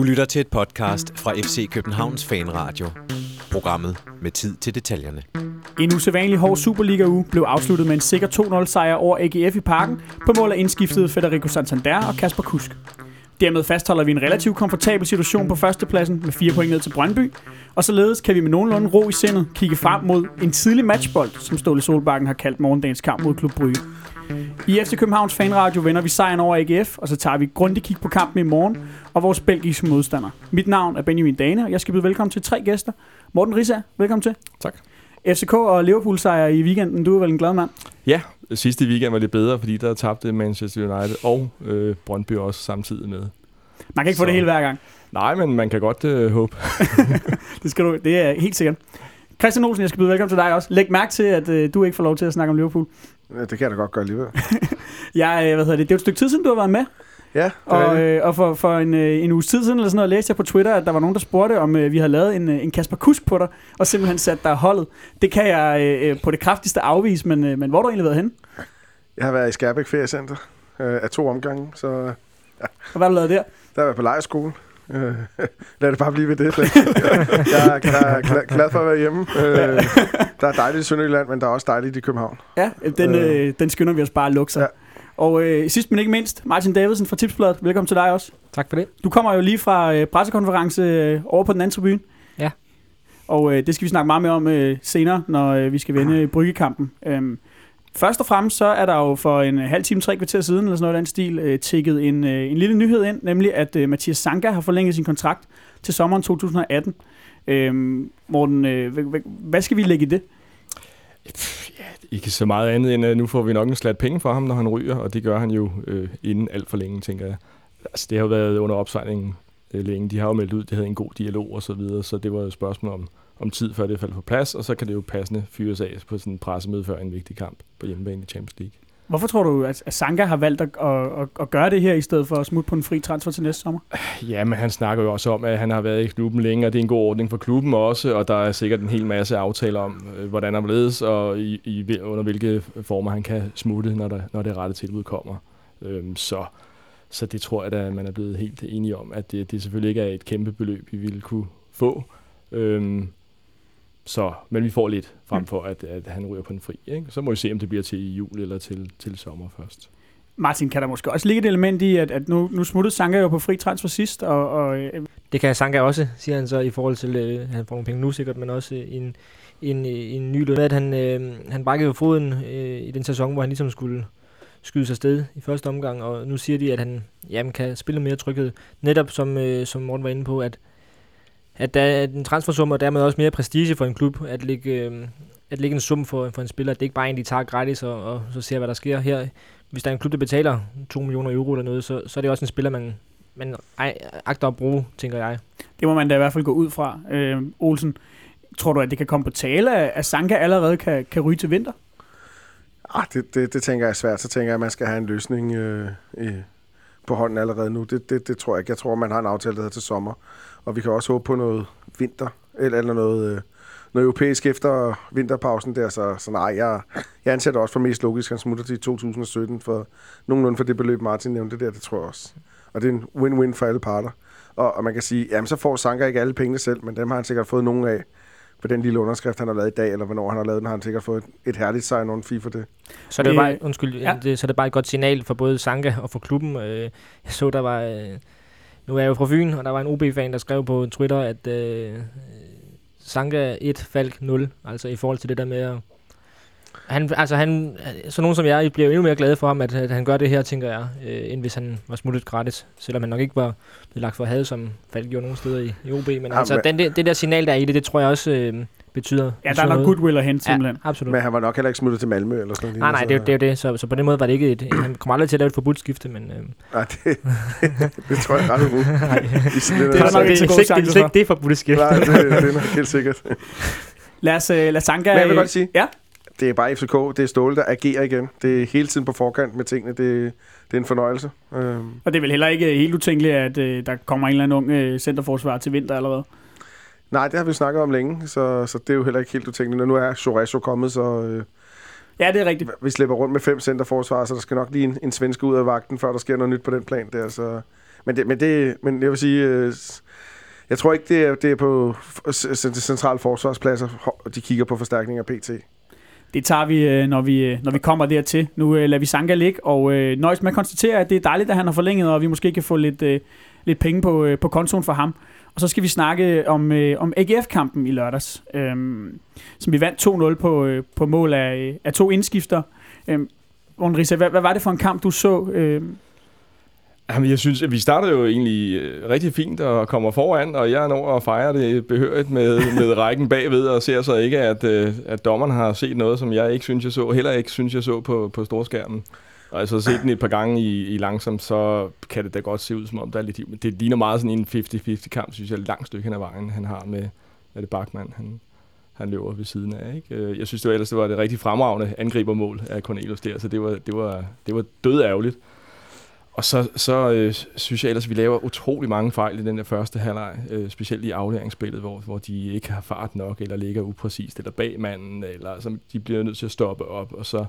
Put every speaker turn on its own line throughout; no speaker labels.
Du lytter til et podcast fra FC Københavns Fanradio. Programmet med tid til detaljerne.
En usædvanlig hård Superliga-uge blev afsluttet med en sikker 2-0 sejr over AGF i parken på mål af indskiftede Federico Santander og Kasper Kusk. Dermed fastholder vi en relativt komfortabel situation på førstepladsen med fire point ned til Brøndby, og således kan vi med nogenlunde ro i sindet kigge frem mod en tidlig matchbold, som Ståle Solbakken har kaldt morgendagens kamp mod Klub Brygge. I FC Københavns Fanradio vender vi sejren over AGF, og så tager vi grundigt kig på kampen i morgen og vores belgiske modstander. Mit navn er Benjamin Dane, og jeg skal byde velkommen til tre gæster. Morten Risa, velkommen til.
Tak.
FCK og Liverpool sejr i weekenden. Du er vel en glad mand?
Ja, sidste weekend var det bedre, fordi der tabte Manchester United og øh, Brøndby også samtidig med.
Man kan ikke så. få det hele hver gang.
Nej, men man kan godt øh, håbe.
det, skal du, det er helt sikkert. Christian Olsen, jeg skal byde velkommen til dig også. Læg mærke til, at øh, du ikke får lov til at snakke om Liverpool.
Ja, det kan jeg da godt gøre alligevel.
ja, øh, hvad hedder det? Det er et stykke tid siden, du har været med.
Ja,
og, øh, og for, for en, øh, en uge tid siden, eller sådan noget, læste jeg på Twitter, at der var nogen, der spurgte, om øh, vi havde lavet en, øh, en Kasper Kusk på dig, og simpelthen sat dig holdet. Det kan jeg øh, på det kraftigste afvise, men, øh, men hvor har du egentlig været henne?
Jeg har været i Skærbæk Feriecenter øh, af to omgange, så... Ja.
Og hvad har du lavet der?
Der har jeg på lejerskole. Øh, lad det bare blive ved det. jeg er glad, glad for at være hjemme. Øh, der er dejligt i Sønderjylland, men der er også dejligt i København.
Ja, den, øh, øh den skynder vi os bare at lukke sig. Ja. Og øh, sidst men ikke mindst, Martin Davidsen fra Tipsbladet. Velkommen til dig også.
Tak for det.
Du kommer jo lige fra øh, pressekonference øh, over på den anden tribune.
Ja.
Og øh, det skal vi snakke meget mere om øh, senere, når øh, vi skal vende bryggekampen. Øhm, Først og fremmest så er der jo for en halv time, tre kvarter siden, eller sådan noget den stil, øh, tækket en, øh, en lille nyhed ind, nemlig at øh, Mathias Sanka har forlænget sin kontrakt til sommeren 2018. Øhm, Morten, øh, hvad skal vi lægge i det?
Ikke så meget andet end, at nu får vi nok en slat penge for ham, når han ryger, og det gør han jo øh, inden alt for længe, tænker jeg. Altså, det har jo været under opsejlingen øh, længe. De har jo meldt ud, det havde en god dialog og så videre, så det var jo et spørgsmål om, om tid, før det faldt på plads, og så kan det jo passende fyres af på sådan en pressemøde før en vigtig kamp på hjemmebane i Champions League.
Hvorfor tror du, at Sanka har valgt at, at, at gøre det her, i stedet for at smutte på en fri transfer til næste sommer?
Ja, men han snakker jo også om, at han har været i klubben længe, og det er en god ordning for klubben også, og der er sikkert en hel masse aftaler om, øh, hvordan han ledes, og i, i, under hvilke former han kan smutte, når, der, når det rette tilbud kommer. Øhm, så, så det tror jeg at man er blevet helt enige om, at det, det selvfølgelig ikke er et kæmpe beløb, vi ville kunne få. Øhm, så, men vi får lidt frem for, at, at han ryger på en fri. Ikke? Så må vi se, om det bliver til jul eller til, til sommer først.
Martin, kan der måske også ligge et element i, at, at nu, nu smuttede Sanka jo på fri transfer sidst? Og, og, øh...
Det kan Sanka også, siger han så, i forhold til, at øh, han får nogle penge nu sikkert, men også en, en, en ny løn. At han, øh, han brækkede jo foden øh, i den sæson, hvor han ligesom skulle skyde sig sted i første omgang, og nu siger de, at han jamen, kan spille mere tryghed. Netop som, øh, som Morten var inde på, at at der er en transfersum, og dermed også mere prestige for en klub, at lægge, øh, at lægge en sum for, for en spiller. Det er ikke bare en, de tager gratis og, og så ser, hvad der sker her. Hvis der er en klub, der betaler 2 millioner euro eller noget, så, så er det også en spiller, man, man agter at bruge, tænker jeg.
Det må man da i hvert fald gå ud fra. Øh, Olsen, tror du, at det kan komme på tale, at Sanka allerede kan, kan ryge til vinter?
Ah, det, det, det tænker jeg er svært. Så tænker jeg, at man skal have en løsning øh, i, på hånden allerede nu. Det, det, det tror jeg ikke. Jeg tror, man har en aftale, der hedder til sommer. Og vi kan også håbe på noget vinter, eller, eller noget, øh, noget europæisk efter vinterpausen der. Så, så nej, jeg, jeg anser det også for mest logisk, at han smutter til 2017 for nogenlunde for det beløb, Martin nævnte der. Det tror jeg også. Og det er en win-win for alle parter. Og, og man kan sige, jamen så får Sanka ikke alle pengene selv, men dem har han sikkert fået nogen af på den lille underskrift, han har lavet i dag, eller hvornår han har lavet den, har han sikkert fået et, herligt on fee for det.
Så det, er bare, undskyld, ja. det, så det er bare et godt signal for både Sanka og for klubben. Øh, jeg så, der var... Nu er jeg jo fra Fyn, og der var en OB-fan, der skrev på Twitter, at øh, Sanka 1, Falk 0. Altså i forhold til det der med at han, altså han, så nogen som jeg, bliver endnu mere glad for ham, at, at han gør det her, tænker jeg, øh, end hvis han var smuttet gratis. Selvom han nok ikke var blevet lagt for had, som Falk gjorde nogle steder i, i OB. Men ja, altså, den, det der signal, der er i det, det tror jeg også øh, betyder
Ja, der er nok goodwill at hente, simpelthen.
Ja, absolut.
Men han var nok heller ikke smuttet til Malmø eller sådan noget.
Nej, nej, det, det er jo det. Så, så på den måde var det ikke et... Han kommer aldrig til at lave et forbudt skifte, men... Øh.
Nej, det, det, tror jeg ret umuligt.
nej. det, er nok ikke så god Det er det forbudte skifte.
Nej, det, det er nok helt sikkert.
Lad os, uh, lad Sanka...
Men jeg vil godt sige,
ja?
det er bare FCK, det er Ståle, der agerer igen. Det er hele tiden på forkant med tingene. Det, det er en fornøjelse.
Øhm. Og det er vel heller ikke helt utænkeligt, at uh, der kommer en eller anden ung uh, centerforsvar til vinter allerede?
Nej, det har vi snakket om længe, så, så det er jo heller ikke helt utænkeligt. Nu er Soreso kommet, så... Uh,
ja, det er rigtigt.
Vi slipper rundt med fem centerforsvar, så der skal nok lige en, en svenske ud af vagten, før der sker noget nyt på den plan der. Så. men, det, men, det, men jeg vil sige, øh, jeg tror ikke, det er, det er på centrale forsvarspladser, de kigger på forstærkninger PT.
Det tager vi, øh, når vi, øh, når vi kommer dertil. Nu øh, lader vi Sanka ligge, og øh, nøjes med at konstatere, at det er dejligt, at han har forlænget, og vi måske kan få lidt, øh, lidt penge på, øh, på kontoen for ham. Og så skal vi snakke om, øh, om AGF-kampen i lørdags, øh, som vi vandt 2-0 på, øh, på mål af, af to indskifter. Øh, Risa, hvad, hvad var det for en kamp, du så? Øh?
Jamen, jeg synes, at vi starter jo egentlig øh, rigtig fint og kommer foran, og jeg når at fejre det behørigt med, med rækken bagved, og ser så ikke, at, øh, at dommeren har set noget, som jeg ikke synes, jeg så, heller ikke synes, jeg så på, på storskærmen. Og altså set den et par gange i, i langsomt, så kan det da godt se ud, som om der er lidt Men det ligner meget sådan en 50-50 kamp, synes jeg, et langt stykke hen ad vejen, han har med, er det Bachmann, han, han løber ved siden af. Ikke? Øh, jeg synes det var, ellers det var det rigtig fremragende angribermål af Cornelius der, så det var, det var, det var død ærgerligt. Og så, så øh, synes jeg ellers, at vi laver utrolig mange fejl i den der første halvleg, øh, specielt i afleveringsspillet, hvor, hvor de ikke har fart nok, eller ligger upræcist, eller bag manden, eller så de bliver nødt til at stoppe op, og så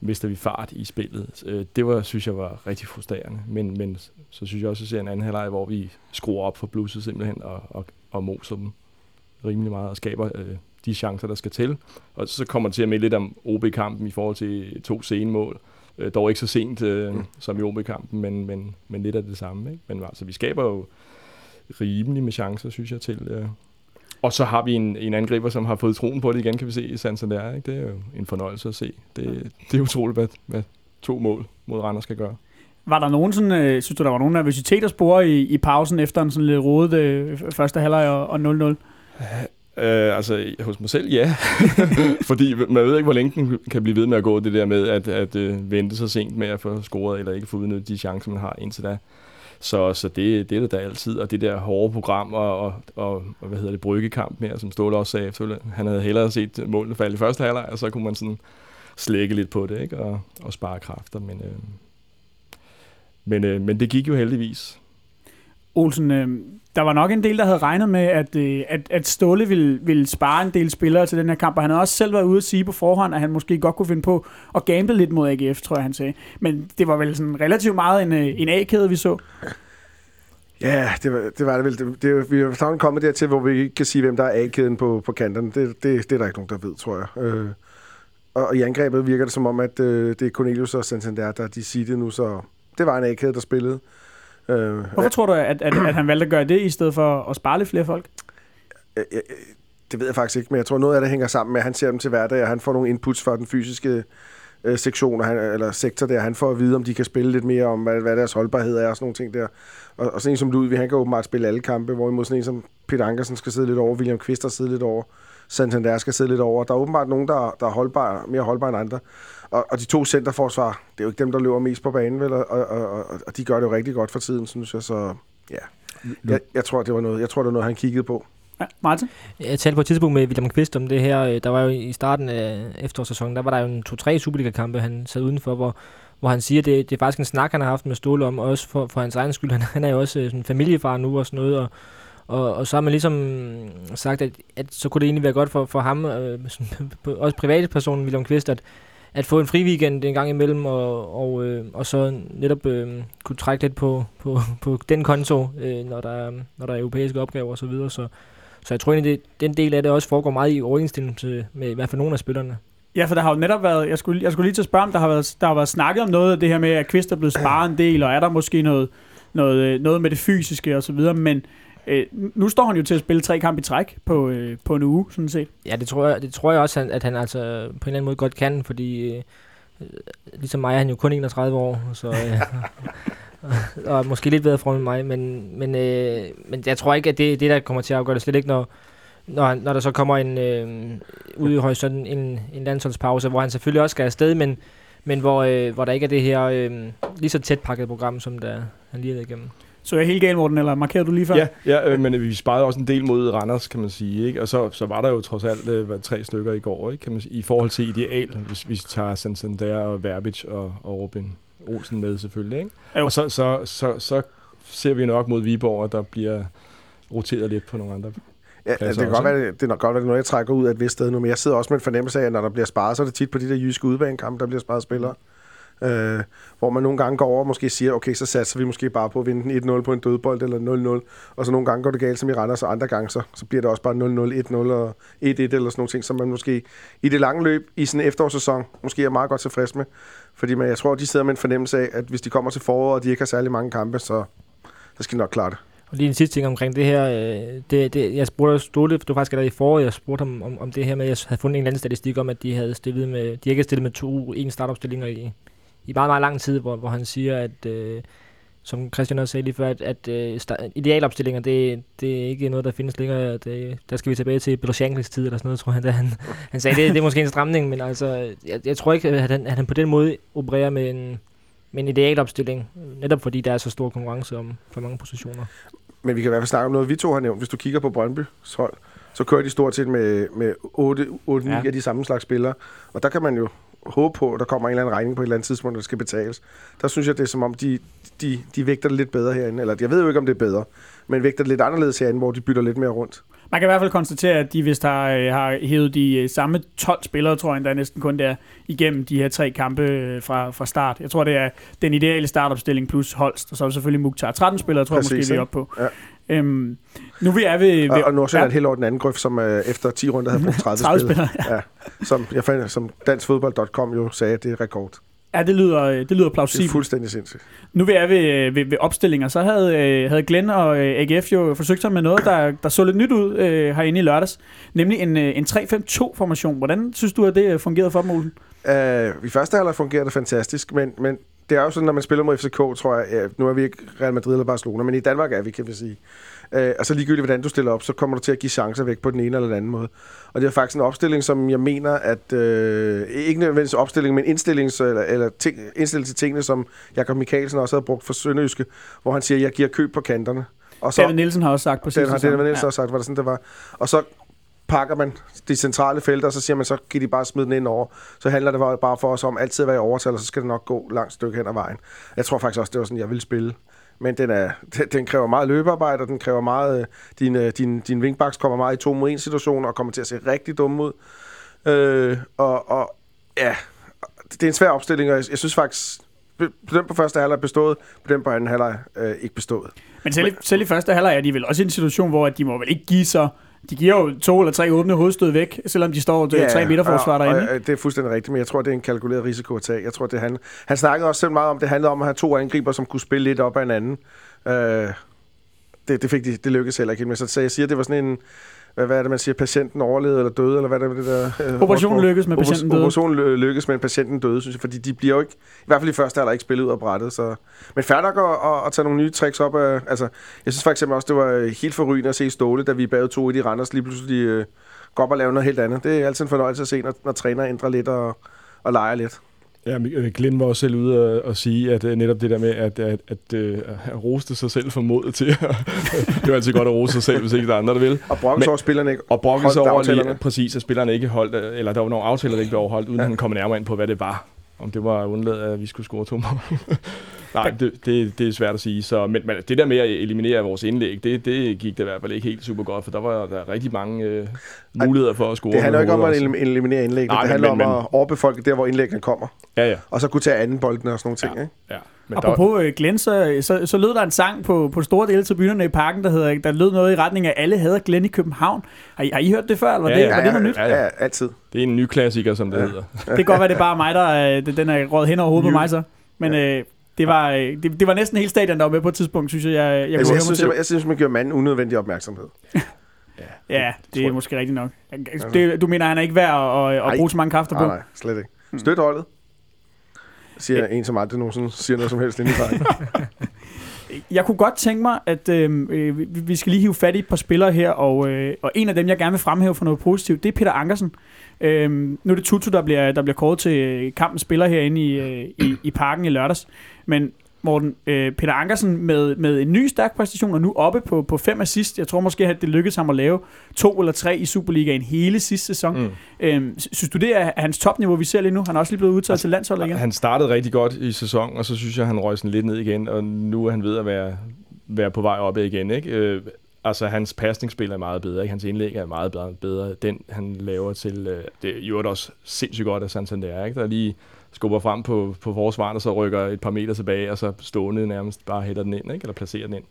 mister vi fart i spillet. Øh, det var, synes jeg var rigtig frustrerende. Men, men så synes jeg også, at se en anden halvleg, hvor vi skruer op for blusset simpelthen, og, og, og moser dem rimelig meget, og skaber øh, de chancer, der skal til. Og så kommer det til at melde lidt om OB-kampen i forhold til to senemål. Øh, dog ikke så sent øh, mm. som i OB-kampen, men, men, men lidt af det samme. Ikke? Men altså, vi skaber jo rimelig med chancer, synes jeg, til... Øh. Og så har vi en, en angriber, som har fået troen på det igen, kan vi se i Santander. Ikke? Det er jo en fornøjelse at se. Det, det er utroligt, hvad, hvad to mål mod Randers skal gøre.
Var der nogen sådan, øh, synes du, der var nogen nervøsitet at spore i, i pausen efter en sådan lidt rodet øh, første halvleg og, og 0-0?
Øh, altså, hos mig selv, ja. Fordi man ved ikke, hvor længe den kan blive ved med at gå, det der med at, at uh, vente så sent med at få scoret, eller ikke få udnyttet de chancer, man har indtil da. Så, så det, det er det der altid, og det der hårde program og, og, og hvad hedder det, bryggekamp mere, som Ståle også sagde han havde hellere set målene falde i første halvleg, og så kunne man sådan slække lidt på det, ikke? Og, og spare kræfter, men, øh, men, øh, men det gik jo heldigvis.
Olsen, øh, der var nok en del, der havde regnet med, at, øh, at, at Ståle ville, ville spare en del spillere til den her kamp, og han havde også selv været ude at sige på forhånd, at han måske godt kunne finde på at gamble lidt mod AGF, tror jeg, han sagde. Men det var vel sådan relativt meget en, øh, en A-kæde, vi så.
Ja, det var det, var det vel. Det, det, vi er kommet dertil, hvor vi ikke kan sige, hvem der er A-kæden på, på kanterne. Det, det, det er der ikke nogen, der ved, tror jeg. Øh, og, og i angrebet virker det som om, at øh, det er Cornelius og Santander, der de siger nu, så det var en A-kæde, der spillede.
Øh, Hvorfor tror du, at, at, at han valgte at gøre det, i stedet for at spare lidt flere folk?
Det ved jeg faktisk ikke, men jeg tror, noget af det hænger sammen med, at han ser dem til hverdag, og han får nogle inputs fra den fysiske øh, sektion, han, eller sektor der. Han får at vide, om de kan spille lidt mere om, hvad, hvad deres holdbarhed er og sådan nogle ting der. Og, og sådan en som Ludvig, han kan åbenbart spille alle kampe, hvorimod sådan en som Peter Ankersen skal sidde lidt over, William Kvist sidde lidt over, Santander skal sidde lidt over. Der er åbenbart nogen, der, der er holdbar, mere holdbare end andre. Og, og de to centerforsvar, det er jo ikke dem, der løber mest på banen, vel? Og, og, og, og de gør det jo rigtig godt for tiden, synes jeg. Så ja, jeg, jeg, tror, det var noget, jeg tror, det var noget, han kiggede på.
Ja, Martin?
Jeg talte på et tidspunkt med William Kvist om det her. Der var jo i starten af efterårssæsonen, der var der jo en to-tre Superliga-kampe, han sad udenfor, hvor, hvor han siger, at det, det er faktisk en snak, han har haft med Ståle om, også for, for hans egen skyld. Han, han er jo også sådan familiefar nu og sådan noget, og, og, og så har man ligesom sagt, at, at så kunne det egentlig være godt for, for ham, øh, sådan, også privatpersonen William Kvist, at, at få en fri weekend en gang imellem, og, og, øh, og så netop øh, kunne trække lidt på, på, på den konto, øh, når, der, når der er europæiske opgaver osv. Så, videre. så, så jeg tror egentlig, det, den del af det også foregår meget i overensstemmelse med i hvert fald nogle af spillerne.
Ja, for der har jo netop været, jeg skulle, jeg skulle lige til at spørge om, der har, været, der har været snakket om noget af det her med, at Kvist er blevet sparet en del, og er der måske noget, noget, øh, noget med det fysiske og så videre, men Øh, nu står han jo til at spille tre kampe i træk på, øh, på en uge, sådan set.
Ja, det tror jeg, det tror jeg også, at han altså på en eller anden måde godt kan, fordi øh, ligesom mig er han jo kun 31 år, så... Øh, og måske lidt bedre fra end mig, men, men, øh, men jeg tror ikke, at det er det, der kommer til at afgøre det. Slet ikke, når, når, når der så kommer en øh, ude i horisonten en, en landsholdspause, hvor han selvfølgelig også skal afsted, men, men hvor, øh, hvor der ikke er det her øh, lige så tæt pakket program, som der han lige er igennem.
Så jeg helt galt, Morten, eller markerer du lige før?
Ja, ja øh, men vi sparede også en del mod Randers, kan man sige. Ikke? Og så, så var der jo trods alt øh, tre stykker i går, ikke? Kan man sige, i forhold til ideal, hvis vi tager Santander og Verbich og, og Robin Olsen med selvfølgelig. Ikke? Og så, så, så, så ser vi nok mod Viborg, at der bliver roteret lidt på nogle andre
Ja, det, kan godt være, det er nok godt, at når jeg trækker ud af et vist sted nu, men jeg sidder også med en fornemmelse af, at når der bliver sparet, så er det tit på de der jyske udbanekampe, der bliver sparet spillere. Øh, hvor man nogle gange går over og måske siger, okay, så satser vi måske bare på at vinde den 1-0 på en dødbold eller 0-0. Og så nogle gange går det galt som i Randers, og andre gange så, så bliver det også bare 0-0, 1-0 og 1-1 eller sådan nogle ting, som man måske i det lange løb i sådan en efterårssæson måske er meget godt tilfreds med. Fordi man, jeg tror, de sidder med en fornemmelse af, at hvis de kommer til foråret, og de ikke har særlig mange kampe, så, så skal de nok klare det.
Og lige en sidste ting omkring det her. Øh, det, det, jeg spurgte Ståle, du faktisk allerede i foråret, jeg spurgte ham om, om det her med, at jeg havde fundet en eller anden statistik om, at de havde stillet med, de ikke havde stillet med to, en startopstillinger i, i meget, meget lang tid, hvor, hvor han siger, at øh, som Christian også sagde lige før, at, at øh, idealopstillinger, det, det er ikke noget, der findes længere. Det, der skal vi tilbage til Belosjanklis tid eller sådan noget, tror han. Da han, han sagde, det, det er måske en stramning, men altså, jeg, jeg tror ikke, at han, at han på den måde opererer med en, med en idealopstilling, netop fordi der er så stor konkurrence om for mange positioner.
Men vi kan i hvert fald snakke om noget, vi to har nævnt. Hvis du kigger på Brøndby's hold, så kører de stort set med, med 8-9 ja. af de samme slags spillere. Og der kan man jo håbe på, at der kommer en eller anden regning på et eller andet tidspunkt, der skal betales. Der synes jeg, det er som om, de, de, de vægter det lidt bedre herinde. Eller jeg ved jo ikke, om det er bedre, men vægter det lidt anderledes herinde, hvor de bytter lidt mere rundt.
Man kan i hvert fald konstatere, at de vist har, øh, har hævet de øh, samme 12 spillere, tror jeg, der er næsten kun der igennem de her tre kampe øh, fra, fra start. Jeg tror, det er den ideale startopstilling plus Holst, og så er selvfølgelig Mukhtar. 13 spillere, tror Præcis, jeg måske, vi er oppe på. Ja. Øhm, nu vi er ved... ved
og, og Nordsjælland ja. helt over den anden grøft, som øh, efter 10 runder havde brugt 30, 30 spillere. Ja. ja. Som, jeg fandt, som danskfodbold.com jo sagde, det er rekord.
Ja, det lyder, det lyder plausibelt.
Det er fuldstændig sindssygt.
Nu vi er ved, ved, ved opstillinger, så havde, øh, havde Glenn og øh, AGF jo forsøgt sig med noget, der, der så lidt nyt ud øh, herinde i lørdags. Nemlig en, øh, en 3-5-2-formation. Hvordan synes du, at det fungerede for dem, Olsen?
Uh, I første halvleg fungerede det fantastisk, men, men det er jo sådan, når man spiller mod FCK, tror jeg, ja, nu er vi ikke Real Madrid eller Barcelona, men i Danmark er vi, kan vi sige. Øh, og så ligegyldigt, hvordan du stiller op, så kommer du til at give chancer væk på den ene eller den anden måde. Og det er faktisk en opstilling, som jeg mener, at øh, ikke nødvendigvis opstilling, men indstilling, eller, eller ting, indstilling til tingene, som Jakob Mikkelsen også havde brugt for Sønderjyske, hvor han siger, at jeg giver køb på kanterne.
Og så, David Nielsen har også sagt på sidste
David Nielsen ja. også sagt, var det sådan, det var. Og så pakker man de centrale felter, og så siger man, så kan de bare smide den ind over. Så handler det bare for os om altid at være i overtal, og så skal det nok gå langt stykke hen ad vejen. Jeg tror faktisk også, det var sådan, jeg ville spille men den, er, den kræver meget løbearbejde, og den kræver meget, øh, din, øh, din, din wingbacks kommer meget i to mod en situationer og kommer til at se rigtig dum ud. Øh, og, og ja, det er en svær opstilling, og jeg, jeg synes faktisk, på den på første halvleg bestået, på den på anden halvleg øh, ikke bestået.
Men selv, selv i første halvleg er de vel også i en situation, hvor de må vel ikke give sig de giver jo to eller tre åbne hovedstød væk, selvom de står ja, tre midterforsvar derinde.
Og, og, det er fuldstændig rigtigt, men jeg tror, det er en kalkuleret risiko at tage. Jeg tror, det han, han snakkede også selv meget om, det handlede om at have to angriber, som kunne spille lidt op af hinanden. Øh, det, det, fik de, det lykkedes heller ikke. Men så, så jeg siger, det var sådan en hvad, hvad er det, man siger, patienten overlevede eller døde, eller hvad er det, det der...
Øh, Operationen lykkes, med patienten døde.
Operationen lykkes, men patienten døde, synes jeg, fordi de bliver jo ikke, i hvert fald i første der ikke spillet ud af brættet, så... Men færdig at, at, at, tage nogle nye tricks op af, altså, jeg synes for eksempel også, det var helt forrygende at se Ståle, da vi bagde to i de Randers, lige pludselig øh, går op og laver noget helt andet. Det er altid en fornøjelse at se, når, når træner ændrer lidt og, og leger lidt.
Ja, øh, Glenn var også selv ude og, sige, at uh, netop det der med at, at, at, uh, at roste sig selv for modet til. det var altid godt at rose sig selv, hvis ikke der er andre, der vil.
Og brokkes over spillerne ikke
Og brokkes over lige, præcis, at spillerne ikke holdt, eller der var nogle aftaler, der ikke blev overholdt, uden ja. han kom nærmere ind på, hvad det var. Om det var undladet, at vi skulle score to mål. Nej, det, det, det er svært at sige. Så, men, men det der med at eliminere vores indlæg, det, det gik det i hvert fald ikke helt super godt, for der var der rigtig mange øh, muligheder for at score.
Det handler ikke om at eliminere indlæg, Nej, det handler men, om at overbefolke der, hvor indlæggene kommer.
Ja, ja.
Og så kunne tage anden bolden og sådan nogle ting. Ja, ikke?
ja. Men Apropos der... Øh, Glenn, så, så, så lød der en sang på, på store dele af tribunerne i parken, der, hedder, der lød noget i retning af, alle hader Glenn i København. Har I, har I hørt det før, eller var, ja, det, ja, var det noget nyt?
Ja, ja, ja, altid.
Det er en ny klassiker, som det ja. hedder.
Det kan godt være, det er bare mig, der øh, den er råd hen over hovedet på mig så. Men ja. øh, det var, øh, det, det var næsten hele stadion, der var med på et tidspunkt, synes jeg. Jeg,
jeg, altså, jeg, synes, jeg, jeg synes, man giver manden unødvendig opmærksomhed.
ja, ja, det, det er måske rigtigt nok. Det, du mener, han er ikke værd at, at, at bruge så mange kræfter på?
Nej, nej, slet ikke. Støt holdet siger en, som aldrig nogensinde siger noget som helst inden i
Jeg kunne godt tænke mig, at øh, øh, vi skal lige hive fat i et par spillere her, og, øh, og en af dem, jeg gerne vil fremhæve for noget positivt, det er Peter Ankersen. Øh, nu er det Tutu, der bliver, der bliver kåret til kampens spiller herinde i, øh, i, i parken i lørdags, men Morten, øh, Peter Ankersen med, med en ny stærk præstation, og nu oppe på, på fem assist. Jeg tror måske, at det lykkedes ham at lave to eller tre i Superligaen hele sidste sæson. Mm. Øhm, synes du, det er hans topniveau, vi ser lige nu? Han er også lige blevet udtaget altså, til landsholdet igen.
Han startede rigtig godt i sæsonen, og så synes jeg, han røg sådan lidt ned igen, og nu er han ved at være, være på vej op igen. Ikke? Øh, altså, hans pasningsspil er meget bedre. Ikke? Hans indlæg er meget bedre. Den, han laver til... Øh, det er jo også sindssygt godt af Santander, ikke? der lige skubber frem på, på forsvaret, og så rykker et par meter tilbage, og så stående nærmest bare hætter den ind, ikke? eller placerer den ind.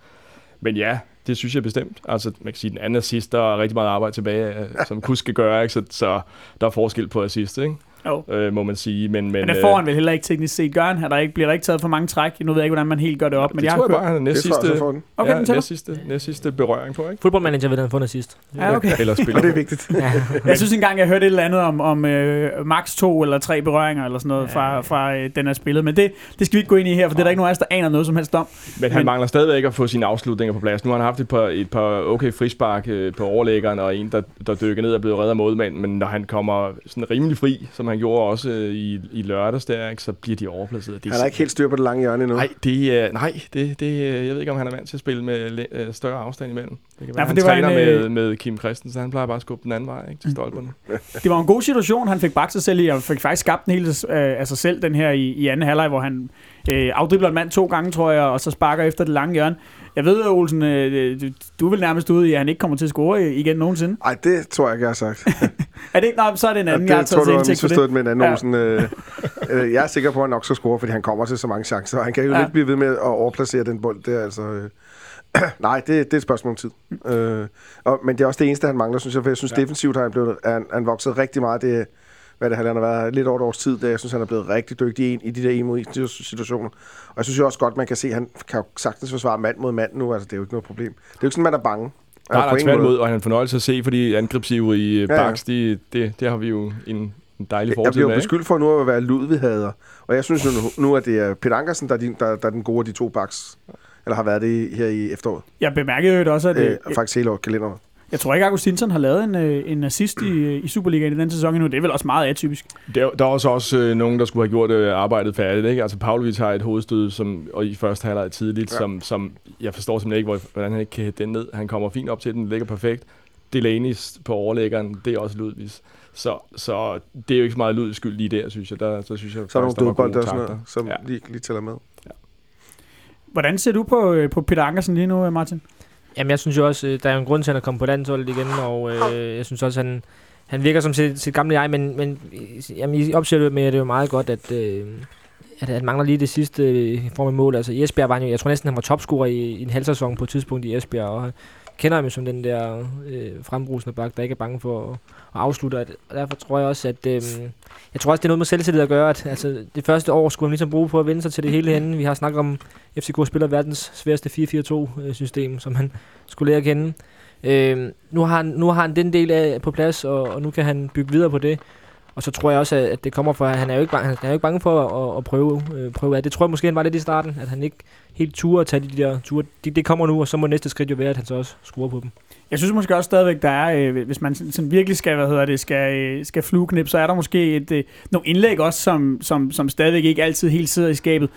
Men ja, det synes jeg bestemt. Altså, man kan sige, den anden assist, der er rigtig meget arbejde tilbage, øh, som Kus skal gøre, ikke? Så, så der er forskel på assist, ikke?
Jo.
Øh, må man sige. Men, men,
Men, men der får han vel heller ikke teknisk set. Gør han, her, der ikke, bliver der ikke taget for mange træk? Nu ved jeg ikke, hvordan man helt gør det op,
øh,
men
det
jeg
tror
har
jeg
kørt...
bare, han er næst
jeg
sidste,
den.
Okay,
ja,
den
næst sidste, næst sidste berøring på, ikke?
Fodboldmanager ved han fundet sidst.
Ja, okay.
Eller
Og
spiller.
det er vigtigt.
Ja.
Jeg synes engang, jeg hørte et eller andet om, om øh, max to eller tre berøringer eller sådan noget
Ja.
fra, fra øh, den er spillet. Men det, det skal vi ikke gå ind i her, for det er der ikke nogen af os, der aner noget som helst om.
Men han
Men-
mangler stadigvæk at få sine afslutninger på plads. Nu har han haft et par, et par okay frispark øh, på overlæggeren, og en, der, der dykker ned og blevet reddet af målmand. Men når han kommer sådan rimelig fri, som han gjorde også øh, i, i lørdags der, ikke, så bliver de overplaceret. Det
Han er ikke helt styr på det lange hjørne endnu.
Nej, det, er, nej det, det, øh, jeg ved ikke, om han er vant til at spille med øh, større afstand imellem. Det kan være,
Ja, for
han
det var
træner
en,
med,
øh,
med Kim Christensen. Han plejer bare at skubbe den anden vej ikke, til stolperne.
Det var en god situation, han fik bragt sig selv i, og fik faktisk skabt den hele øh, af sig selv, den her i, i anden halvleg, hvor han øh, afdribler en mand to gange, tror jeg, og så sparker efter det lange hjørne. Jeg ved, Olsen, øh, du, du vel nærmest ude i, at han ikke kommer til at score igen nogensinde.
Ej, det tror jeg ikke, jeg har sagt.
Er det ikke? Nej, så er det en anden,
Ja,
jeg har
det tror
taget
du
til indtægt for det.
med en anden
Ja.
Olsen. Øh, øh, jeg er sikker på, at han nok skal score, fordi han kommer til så mange chancer. Og han kan jo
Ja.
ja. ikke blive ved med at overplacere den bold der. Altså, øh. Nej, det, det er et spørgsmål om tid. Øh, og, men det er også det eneste, han mangler, synes jeg. For jeg synes, ja. defensivt har han, blevet, han, han vokset rigtig meget. Det, hvad det har han har været lidt over et års tid, der jeg synes, han er blevet rigtig dygtig i, i de der en mod en situationer. Og jeg synes jo også godt, man kan se, at han kan jo sagtens forsvare mand mod mand nu. Altså, det er jo ikke noget problem. Det er jo ikke sådan, man er bange.
Nej, er
ingen måde.
tværtimod, og han er en fornøjelse at se, fordi angrebsivrige
Ja, ja.
ja, baks, de, det, det har vi jo en, en dejlig
Jeg
fortid
bliver jo
med. ikke?
beskyldt for nu at være Ludvig-hader. Og jeg synes nu, nu at det er Peter Ankersen, der er, der, der er den gode af de to baks. Eller har været det her i efteråret.
Jeg bemærkede jo også, at
Øh,
øh,
og faktisk hele året kalenderen.
Jeg tror ikke, Augustinsson har lavet en, øh, en assist i, i Superligaen i den sæson endnu. Det er vel også meget atypisk.
Der, der er også, også øh, nogen, der skulle have gjort øh, arbejdet færdigt. Ikke? Altså, Pavlovic har et hovedstød, som, og i første halvleg tidligt,
Ja.
ja. som, som jeg forstår simpelthen ikke, hvor, hvordan han ikke kan hætte den ned. Han kommer fint op til den, ligger perfekt. Delaney's på overlæggeren, det er også Ludvigs. Så, så det er jo ikke så meget Ludvigs skyld lige der, synes jeg. Der, så synes jeg
Så er der nogle
gode
og sådan noget, som
Ja.
ja. lige, lige tæller med.
Hvordan ser du på, øh, på Peter Ankersen lige nu, øh, Martin?
Jamen, jeg synes jo også, øh, der er jo en grund til, at han er kommet på landsholdet igen, og øh, jeg synes også, han, han virker som sit, sit gamle jeg, men, men jamen, I opser det med, at det er jo meget godt, at, øh, at han mangler lige det sidste øh, form af mål. Altså, i Esbjerg var han jo, jeg tror næsten, han var topscorer i, i en halv sæson på et tidspunkt i Esbjerg, og kender ham jo som den der øh, frembrusende bak, der ikke er bange for at, at afslutte, og derfor tror jeg også, at øh, jeg tror også, det er noget med selvtillid at gøre, at altså, det første år skulle han ligesom bruge på at vende sig til det hele henne. Vi har snakket om, FCK spiller verdens sværeste 4-4-2-system, øh, som han skulle lære at kende. Øh, nu, har han, nu har han den del af på plads, og, og nu kan han bygge videre på det. Og så tror jeg også, at det kommer fra, at han er jo ikke bange, han er jo ikke bange for at, at prøve, øh, prøve af. Det tror jeg måske, han var lidt i starten, at han ikke helt turde at tage de der ture. Det, det kommer nu, og så må næste skridt jo være, at han så også skruer på dem.
Jeg synes måske også stadigvæk, der er, øh, hvis man sådan virkelig skal, hvad hedder det, skal, øh, skal flueknip, så er der måske et, øh, nogle indlæg også, som, som, som stadigvæk ikke altid helt sidder i skabet.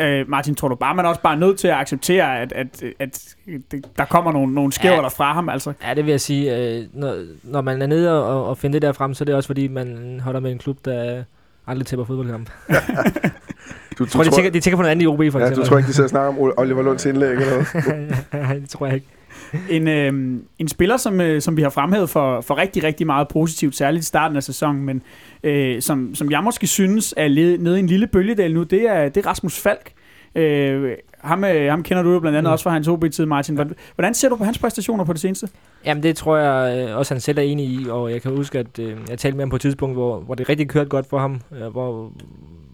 Øh, Martin, tror du bare, man er også bare nødt til at acceptere, at, at, at, at der kommer nogle, nogle skæver
Ja.
der fra ham? Altså.
Ja, det vil jeg sige. Øh, når, når man er nede og, og finder det der frem, så er det også fordi, man holder med en klub, der aldrig tæpper fodboldkamp.
Du, du,
Jeg tror, de tænker, de tænker på noget andet i OB, for
ja,
eksempel.
du tror ikke, de sidder og snakker om Oliver Lunds indlæg eller noget?
Nej, det tror jeg ikke.
En, øh, en spiller, som, øh, som vi har fremhævet for, for rigtig, rigtig meget positivt, særligt i starten af sæsonen, men øh, som, som jeg måske synes er led, nede i en lille bølgedal nu, det er, det er Rasmus Falk. Øh, ham, øh, ham kender du jo blandt andet
Mm.
også fra hans OB-tid, Martin. Hvordan, hvordan ser du på hans præstationer på det seneste?
Jamen, det tror jeg øh, også, han selv er enig i, og jeg kan huske, at øh, jeg talte med ham på et tidspunkt, hvor, hvor det rigtig kørte godt for ham, øh, hvor,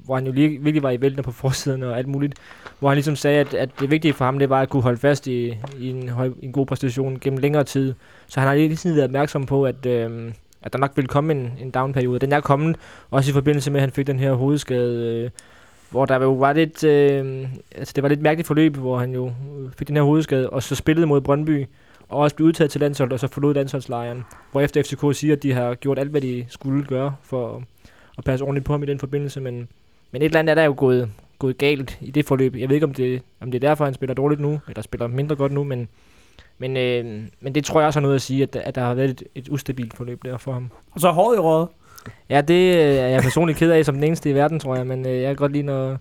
hvor han jo lige, virkelig var i vælten på forsiden og alt muligt, hvor han ligesom sagde, at, at det vigtige for ham, det var at kunne holde fast i, i, en, høj, en god præstation gennem længere tid. Så han har lige sådan været opmærksom på, at, øh, at der nok ville komme en, en down-periode. Den er kommet, også i forbindelse med, at han fik den her hovedskade, øh, hvor der jo var lidt, øh, altså det var lidt mærkeligt forløb, hvor han jo øh, fik den her hovedskade, og så spillede mod Brøndby, og også blev udtaget til landsholdet, og så forlod landsholdslejren. Hvorefter FCK siger, at de har gjort alt, hvad de skulle gøre for at passe ordentligt på ham i den forbindelse, men, men et eller andet er der jo gået, gået galt i det forløb. Jeg ved ikke, om det, om det er derfor, han spiller dårligt nu, eller spiller mindre godt nu, men, men, øh, men det tror jeg også har noget at sige, at, at der har været et, et ustabilt forløb der for ham.
Og så håret i rådet.
Ja, det øh, er jeg personligt ked af som den eneste i verden, tror jeg, men øh, jeg kan godt lide, når...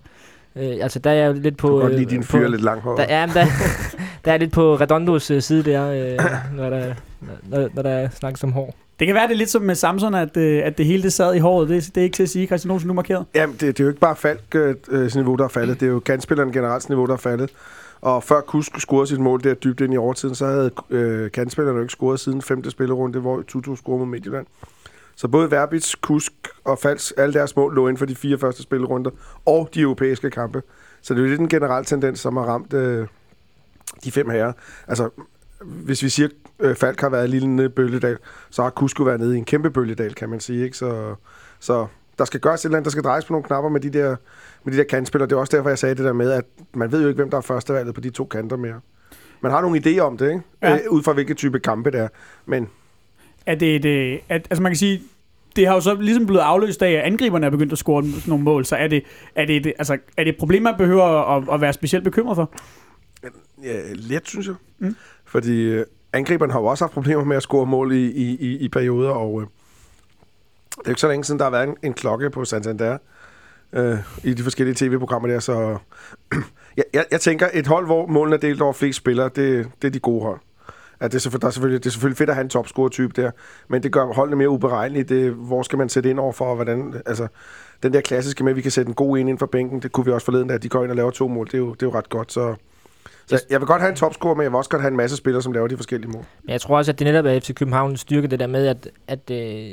Øh, altså, der er jeg lidt på...
Du kan godt lide
øh,
din fyr lidt langt hår.
der, ja, men der, der er lidt på Redondos øh, side der, øh, når, der, når, når der snakkes om hår.
Det kan være, det er lidt som med Samson, at, øh, at det hele det sad i håret. Det, det er ikke til at sige, Christian Olsen, nu markeret.
Jamen, det, det er jo ikke bare Falk øh, øh niveau, der er faldet. Det er jo kantspilleren generelt niveau, der er faldet. Og før Kusk scorede sit mål der dybt ind i overtiden, så havde øh, kantspillerne jo ikke scoret siden femte spillerunde, hvor Tutu scorede mod Midtjylland. Så både Verbits, Kusk og Fals, alle deres mål lå inden for de fire første spillerunder, og de europæiske kampe. Så det er jo lidt en generel tendens, som har ramt øh, de fem herrer. Altså, hvis vi siger, øh, Falk har været i lille bølgedal, så har Kusko været nede i en kæmpe bølgedal, kan man sige. Ikke? Så, så der skal gøres et eller andet, der skal drejes på nogle knapper med de der, med de der kantspillere. Det er også derfor, jeg sagde det der med, at man ved jo ikke, hvem der er førstevalget på de to kanter mere. Man har nogle idéer om det, ikke?
Ja.
Øh, ud fra hvilke type kampe det er. Men
Er det et, øh, at, altså man kan sige, det har jo så ligesom blevet afløst af, at angriberne er begyndt at score nogle mål, så er det, er det, et, altså, er det et problem, man behøver at, at være specielt bekymret for?
ja, let, synes jeg.
Mm.
Fordi øh, angriberne har jo også haft problemer med at score mål i, i, i, i perioder, og øh, det er jo ikke så længe siden, der har været en, en klokke på Santander øh, i de forskellige tv-programmer der, så jeg, jeg, jeg tænker, et hold, hvor målene er delt over flest spillere, det, det er de gode hold. At det, er der er selvfølgelig, det er selvfølgelig fedt at have en topscorer-type der, men det gør holdene mere uberegnelige. Det, hvor skal man sætte ind over for, og hvordan, altså, den der klassiske med, at vi kan sætte en god en ind for bænken, det kunne vi også forleden, at de går ind og laver to mål. Det er jo, det er jo ret godt, så... Så jeg vil godt have en topscorer, men jeg vil også godt have en masse spillere, som laver de forskellige mål.
Men jeg tror også, at det netop er FC Københavns styrke, det der med, at, at øh,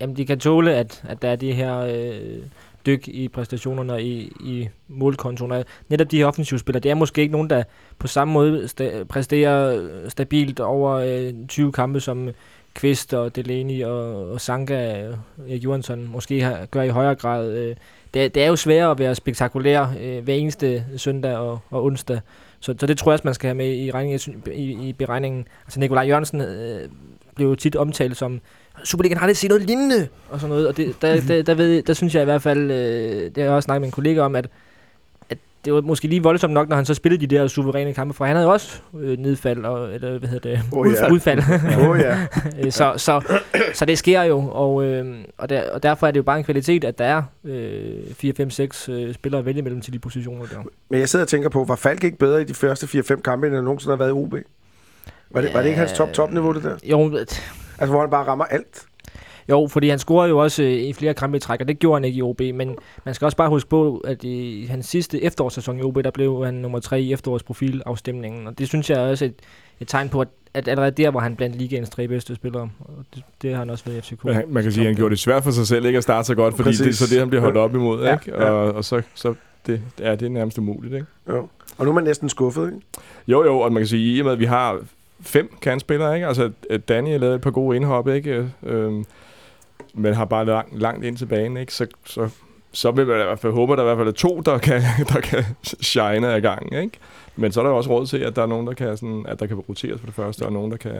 jamen, de kan tåle, at, at der er de her øh, dyk i præstationerne og i, i målkontoen. Og netop de her offensivspillere, det er måske ikke nogen, der på samme måde sta- præsterer stabilt over øh, 20 kampe, som Kvist og Delaney og, og Sanka og Erik Johansson måske har, gør i højere grad. Øh, det, er- det er jo sværere at være spektakulær øh, hver eneste søndag og, og onsdag. Så, så det tror jeg også, man skal have med i, regning, i, i beregningen. Altså Nikolaj Jørgensen øh, blev jo tit omtalt som Superligaen har aldrig set noget lignende, og sådan noget. Og det, der, der, der, ved, der synes jeg i hvert fald, øh, det har jeg også snakket med en kollega om, at det var måske lige voldsomt nok, når han så spillede de der suveræne kampe, for han havde jo også øh, nedfald, og, eller hvad hedder det,
ja.
udfald.
Åh oh, ja.
Øh, så, så, så det sker jo, og, øh, og, der, og derfor er det jo bare en kvalitet, at der er øh, 4, 5, 6 øh, spillere at vælge mellem til de positioner der.
Men jeg sidder og tænker på, var Falk ikke bedre i de første 4-5 kampe, end han nogensinde har været i OB? Var det, var det ikke hans top-top-niveau, det der?
Jo,
Altså, hvor han bare rammer alt?
Jo, fordi han scorede jo også øh, i flere kampe i træk, og det gjorde han ikke i OB, men man skal også bare huske på, at i hans sidste efterårssæson i OB, der blev han nummer 3 i efterårsprofilafstemningen, og det synes jeg er også et, et tegn på, at, at allerede der var han blandt ligaens tre bedste spillere, og det, det har han også været i FCK.
Men han, man kan sige, at han gjorde det svært for sig selv ikke at starte så godt, fordi
Præcis.
det er så det, han bliver holdt op imod.
Ja,
Ikke? Og, og så, så det, ja, det er nærmest umuligt. Ikke?
Jo. Og nu er man næsten skuffet, ikke?
Jo, jo, og man kan sige, i og med, at vi har fem kantspillere, ikke? altså at har lavet et par gode indhop, ikke? Øhm, men har bare langt, langt ind til banen, ikke? Så, så, så vil man i hvert fald håbe, at der i hvert fald er to, der kan, der kan shine af gangen. Ikke? Men så er der også råd til, at der er nogen, der kan, sådan, at der kan roteres for det første, og nogen, der kan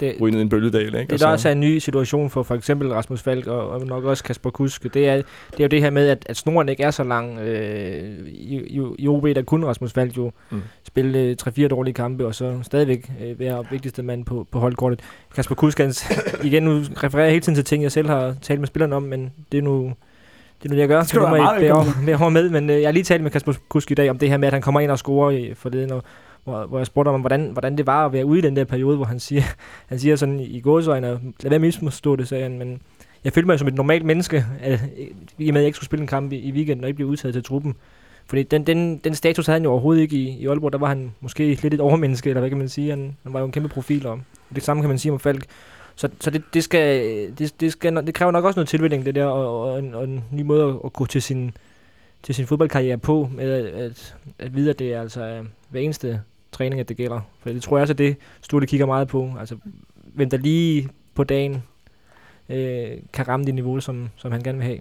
det,
ryge ned i en bølgedal. Ikke?
Det er
så-
der også er en ny situation for for eksempel Rasmus Falk og, og nok også Kasper Kusk. Det er, det er jo det her med, at, at snoren ikke er så lang. Øh, i, i, OB, der kunne Rasmus Falk jo
Mm.
spille øh, 3-4 dårlige kampe, og så stadigvæk øh, være vigtigste mand på, på holdkortet. Kasper Kusk, igen nu refererer jeg hele tiden til ting, jeg selv har talt med spillerne om, men det er nu... Det er nu det, jeg gør.
Det skal du være meget
bære over med, men øh, jeg har lige talt med Kasper Kusk i dag om det her med, at han kommer ind og scorer i forleden, og hvor, hvor jeg spurgte ham, hvordan, hvordan det var at være ude i den der periode, hvor han siger, han siger sådan i gåsøjne, lad være med at misforstå det, sagde han, men jeg følte mig som et normalt menneske, at, i og med, at jeg ikke skulle spille en kamp i, i weekenden, og ikke blive udtaget til truppen. Fordi den, den, den status havde han jo overhovedet ikke i, i Aalborg. Der var han måske lidt et overmenneske, eller hvad kan man sige. Han, han var jo en kæmpe profil, og det samme kan man sige om Falk. Så, så det, det, skal, det, det, skal, det kræver nok også noget tilvænning, det der, og, og, en, og en ny måde at, at gå til sin, til sin fodboldkarriere på, med at, at, at vide, at det er altså øh, hver eneste træning, at det gælder. For det tror jeg også, at det Stue kigger meget på. Altså, hvem der lige på dagen øh, kan ramme det niveau, som, som han gerne vil have.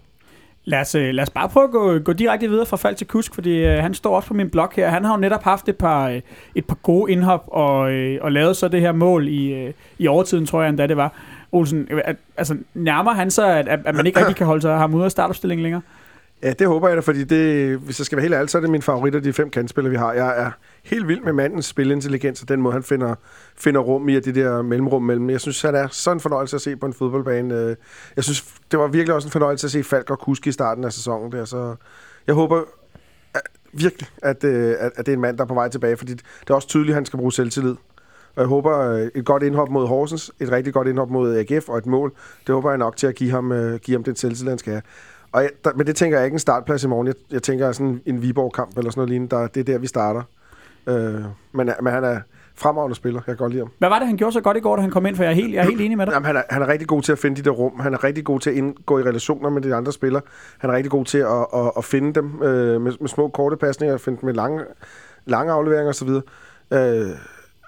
Lad os, øh, lad os bare prøve at gå, gå direkte videre fra Falk til Kusk, fordi øh, han står også på min blog her. Han har jo netop haft et par, øh, et par gode indhop og, øh, og lavet så det her mål i, øh, i overtiden, tror jeg endda det var. Olsen, øh, altså nærmer han sig, at, at, at man ikke rigtig kan holde sig ham ude af startopstillingen længere?
Ja, det håber jeg da, fordi det, hvis jeg skal være helt ærlig, så er det min favorit af de fem kantspillere, vi har. Jeg er helt vild med mandens spilintelligens, og den måde, han finder, finder rum i, og det der mellemrum mellem. Jeg synes, han det er sådan en fornøjelse at se på en fodboldbane. Jeg synes, det var virkelig også en fornøjelse at se Falk og Kuski i starten af sæsonen. Der, så jeg håber at, virkelig, at, øh, at, at det er en mand, der er på vej tilbage, fordi det er også tydeligt, at han skal bruge selvtillid. Og jeg håber øh, et godt indhop mod Horsens, et rigtig godt indhop mod AGF og et mål. Det håber jeg nok til at give ham, øh, give ham den selvtillid, han skal have. Og jeg, der, men det tænker jeg ikke en startplads i morgen. Jeg, jeg tænker sådan en Viborg-kamp eller sådan noget lignende. Der, det er der, vi starter. Øh, men, men han er fremragende spiller. Jeg kan godt lide ham.
Hvad var det, han gjorde så godt i går, da han kom ind? For jeg er helt, jeg er helt enig med dig.
Jamen, han, er, han er rigtig god til at finde de der rum. Han er rigtig god til at indgå i relationer med de andre spillere. Han er rigtig god til at, at, at finde dem øh, med, med små korte pasninger, finde dem med lange, lange afleveringer osv. Øh,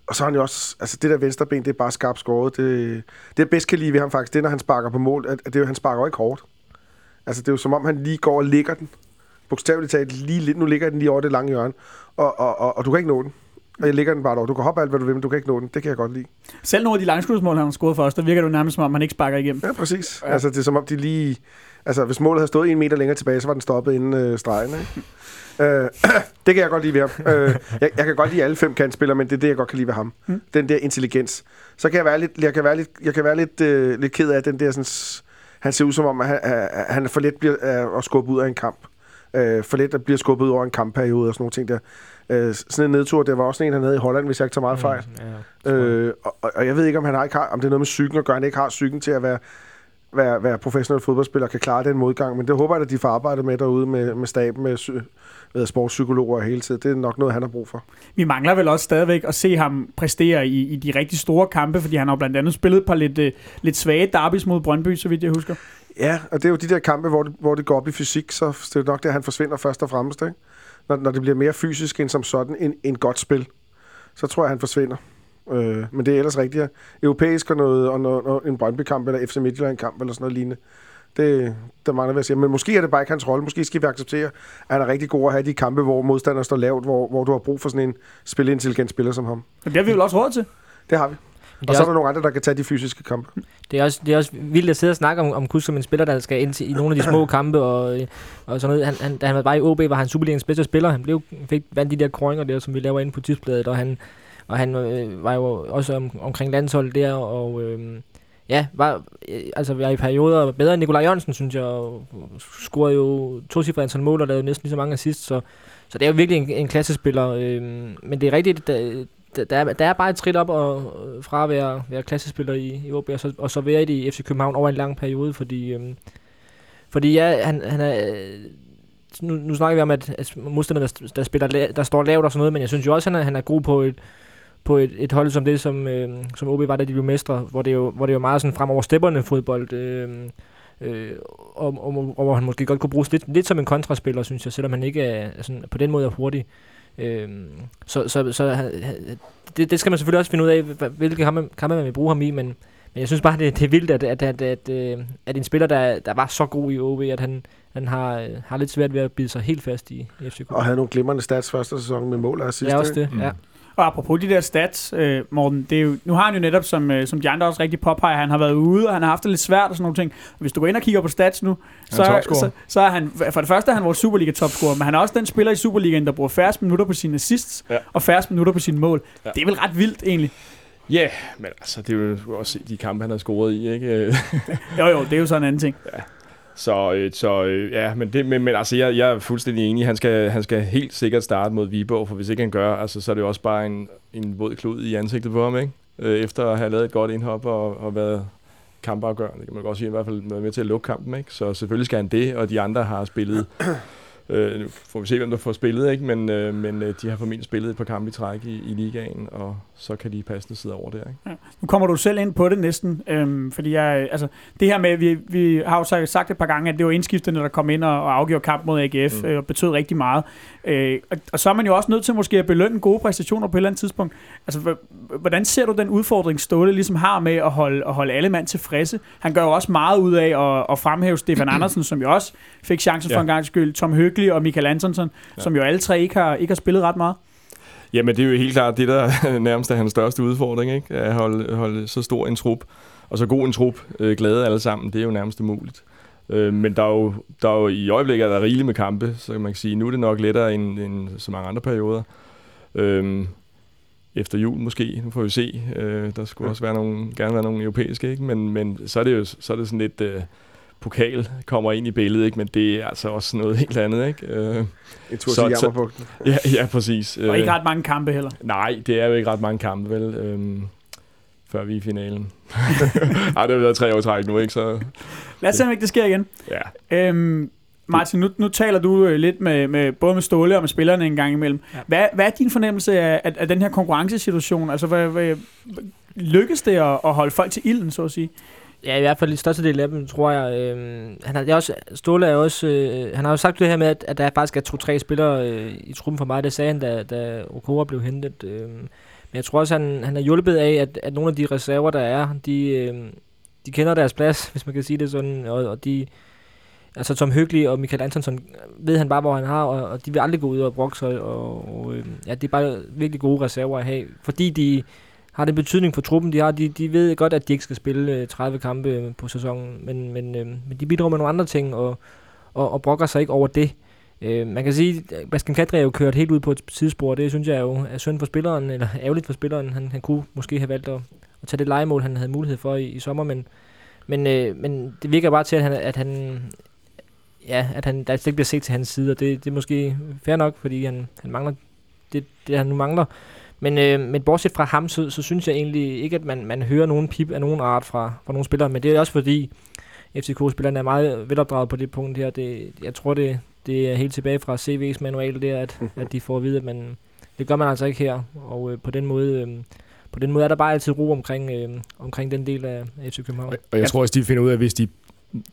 og så har han jo også, altså det der venstre ben, det er bare skarpt skåret. Det, det jeg bedst kan lide ved ham faktisk, det er, når han sparker på mål, at, at det, han sparker jo ikke hårdt. Altså det er jo som om, han lige går og ligger den. Bogstaveligt talt, lige lidt, nu ligger den lige over det lange hjørne, og, og, og, og du kan ikke nå den. Og jeg ligger den bare over. Du kan hoppe alt, hvad du vil, men du kan ikke nå den. Det kan jeg godt lide.
Selv nogle af de langskudsmål, han har scoret for os, der virker det jo nærmest som om, han ikke sparker igennem.
Ja, præcis. Ja. Altså, det er som om, de lige... Altså, hvis målet havde stået en meter længere tilbage, så var den stoppet inden øh, stregen, ikke? øh, det kan jeg godt lide ved ham. Øh, jeg, jeg kan godt lide alle fem kantspillere, men det er det, jeg godt kan lide ved ham. Mm. Den der intelligens. Så kan jeg være lidt, jeg kan være lidt, jeg kan være lidt, øh, lidt ked af den der sådan, han ser ud som om, at han, at han for let bliver at skubbe ud af en kamp. Øh, for let at blive skubbet ud over en kampperiode og sådan nogle ting der. Øh, sådan en nedtur, det var også en, han havde i Holland, hvis jeg ikke tager meget fejl. Mm, ja, øh, og, og, jeg ved ikke, om han har ikke har, om det er noget med psyken at gøre, han ikke har psyken til at være, være, være professionel fodboldspiller, kan klare den modgang. Men det håber jeg, at de får arbejdet med derude med, med staben, med ved sportspsykologer hele tiden. Det er nok noget, han har brug for.
Vi mangler vel også stadigvæk at se ham præstere i, i de rigtig store kampe, fordi han har blandt andet spillet på lidt, uh, lidt svage derbys mod Brøndby, så vidt jeg husker.
Ja, og det er jo de der kampe, hvor det, hvor det går op i fysik, så det er nok det, han forsvinder først og fremmest. Ikke? Når, når det bliver mere fysisk end som sådan en, en godt spil, så tror jeg, han forsvinder. Øh, men det er ellers rigtigt. Europæisk og, noget, og noget, en Brøndby-kamp, eller FC Midtjylland-kamp, eller sådan noget lignende. Det, der mangler vi at sige. Men måske er det bare ikke hans rolle. Måske skal vi acceptere, at han er rigtig god at have de kampe, hvor modstanderen står lavt, hvor, hvor du har brug for sådan en spilintelligent spiller som ham.
Men det har vi vel også råd til?
Det har vi. Og så er der nogle andre, der kan tage de fysiske kampe.
Det er også, det er også vildt at sidde og snakke om, om Kus som en spiller, der skal ind til, i nogle af de små kampe. Og, og sådan noget. Han, han, da han var bare i OB, var han Superligens bedste spiller. Han blev, fik vandt de der krøjninger der, som vi laver inde på tidsbladet. Og han, og han øh, var jo også om, omkring landsholdet der. Og øh, ja, var, øh, altså var i perioder bedre end Nikolaj Jørgensen, synes jeg. Og scorede jo to cifre antal mål og lavede næsten lige så mange assist. Så, så det er jo virkelig en, en klassespiller. Øh, men det er rigtigt, der, der, er, der er bare et trit op og, øh, fra at være, være klassespiller i, i OB, og så, og så være i det i FC København over en lang periode, fordi, øh, fordi ja, han, han er... Øh, nu, nu snakker vi om, at, at modstanderne, der, der, spiller, der står lavt og sådan noget, men jeg synes jo også, at han er, han er god på et, på et, et hold som det, som, øh, som OB var, da de blev mestre, hvor det jo, hvor det jo meget sådan fremover stepperne fodbold, øh, øh, og, og, og, hvor han måske godt kunne bruges lidt, lidt som en kontraspiller, synes jeg, selvom han ikke er, sådan, på den måde er hurtig. Øhm, så så, så det, det skal man selvfølgelig også finde ud af, hvilke kampe, kampe man vil bruge ham i, men, men jeg synes bare, det, det er vildt, at, at, at, at, øh, at en spiller, der, der var så god i OB, at han, han har, har lidt svært ved at bide sig helt fast i, i FCK.
Og havde nogle glimrende stats første sæson med mål og assist.
Ja, også det, mm. ja.
Og apropos de der stats, øh, Morten, det er jo, nu har han jo netop, som, øh, som de andre også rigtig påpeger, han har været ude, og han har haft det lidt svært og sådan nogle ting. Hvis du går ind og kigger på stats nu, så, så, så er han, for det første er han vores Superliga-topscorer, men han er også den spiller i Superligaen, der bruger færrest minutter på sine assists, ja. og færrest minutter på sine mål. Ja. Det er vel ret vildt, egentlig.
Ja, yeah, men altså, det er jo også de kampe, han har scoret i, ikke?
jo, jo, det er jo sådan en anden ting.
Ja. Så, øh, så øh, ja, men, det, men, men altså, jeg, jeg er fuldstændig enig. Han skal, han skal helt sikkert starte mod Viborg, for hvis ikke han gør, altså, så er det jo også bare en, en våd klud i ansigtet på ham, ikke? Øh, efter at have lavet et godt indhop og, og været kampafgørende. Det kan man godt sige, i hvert fald været med til at lukke kampen, ikke? Så selvfølgelig skal han det, og de andre har spillet Øh, nu får vi se, hvem der får spillet, ikke? men, øh, men øh, de har formentlig spillet et par kampe i træk i, i ligaen, og så kan de passende sidde over der. Ikke? Ja.
Nu kommer du selv ind på det næsten, øhm, fordi jeg, altså, det her med, vi, vi har jo sagt et par gange, at det var indskifterne, der kom ind og, og afgjorde kamp mod AGF, mm. øh, og betød rigtig meget. Øh, og, og så er man jo også nødt til måske at belønne gode præstationer på et eller andet tidspunkt. Altså, hvordan ser du den udfordring, Ståle ligesom har med at holde, at holde alle mand tilfredse? Han gør jo også meget ud af at, at fremhæve Stefan Andersen, som jo også fik chancen ja. for en gang skyld. Tom Høgli og Michael Antonsson, ja. som jo alle tre ikke har, ikke har spillet ret meget.
Jamen, det er jo helt klart det, der nærmest er hans største udfordring, ikke? At holde, holde så stor en trup, og så god en trup, øh, glade alle sammen, det er jo nærmest umuligt. Øh, men der er, jo, der er jo i øjeblikket er der rigeligt med kampe, så kan man sige, nu er det nok lettere end, end så mange andre perioder. Øh, efter jul måske, nu får vi se. Øh, der skulle ja. også være nogle, gerne være nogle europæiske, ikke? Men, men så er det jo så er det sådan lidt... Øh, pokal kommer ind i billedet, ikke? men det er altså også noget helt andet. Ikke? Øh,
En tur
Så-
til
så-
Jammerbugten.
ja, ja, præcis.
Og ikke ret mange kampe heller.
Nej, det er jo ikke ret mange kampe, vel? Øhm, før vi er i finalen. Ej, det har været tre år træk nu, ikke? Så
Lad os se, om ikke det sker igen.
ja.
Øhm, Martin, nu, nu taler du øh, lidt med, med både med Ståle og med spillerne en gang imellem.
Ja.
Hvad, hvad er din fornemmelse af, af, af den her konkurrencesituation? Altså, hvad, hvad, lykkes det at, at holde folk til ilden, så at sige?
Ja, i hvert fald i største del af dem, tror jeg. Øh, han har, jeg også, Ståle er også, øh, han har jo sagt det her med, at, at der faktisk er to-tre spillere øh, i truppen for mig. Det sagde han, da, da Okora blev hentet. Øh, men jeg tror også, han, han er hjulpet af, at, at nogle af de reserver, der er, de, øh, de kender deres plads, hvis man kan sige det sådan. Og, og de, altså Tom Hyggelig og Michael Antonsson ved han bare, hvor han har, og, og de vil aldrig gå ud og brokke sig. Og, og øh, ja, det er bare virkelig gode reserver at have, fordi de har det betydning for truppen, de har. De, de ved godt, at de ikke skal spille øh, 30 kampe øh, på sæsonen, men, men, øh, men de bidrager med nogle andre ting, og, og, og brokker sig ikke over det. Øh, man kan sige, at Basken Kadri er jo kørt helt ud på et sidespor. Det synes jeg jo er synd for spilleren, eller ærgerligt for spilleren. Han, han kunne måske have valgt at, at tage det legemål, han havde mulighed for i, i sommer, men, men, øh, men det virker bare til, at han, at han ja, at han, der slet ikke bliver set til hans side, og det, det er måske fair nok, fordi han, han mangler det, det, han nu mangler. Men, øh, men bortset fra ham, så, så synes jeg egentlig ikke, at man, man hører nogen pip af nogen art fra, fra nogle spillere, men det er også fordi, FCK-spillerne er meget velopdraget på det punkt her. Det, jeg tror, det, det er helt tilbage fra CV's manual der, at, at de får at vide, at man, det gør man altså ikke her. Og øh, på den måde... Øh, på den måde er der bare altid ro omkring, øh, omkring den del af FC København.
Og, og jeg tror også, de finder ud af, at hvis de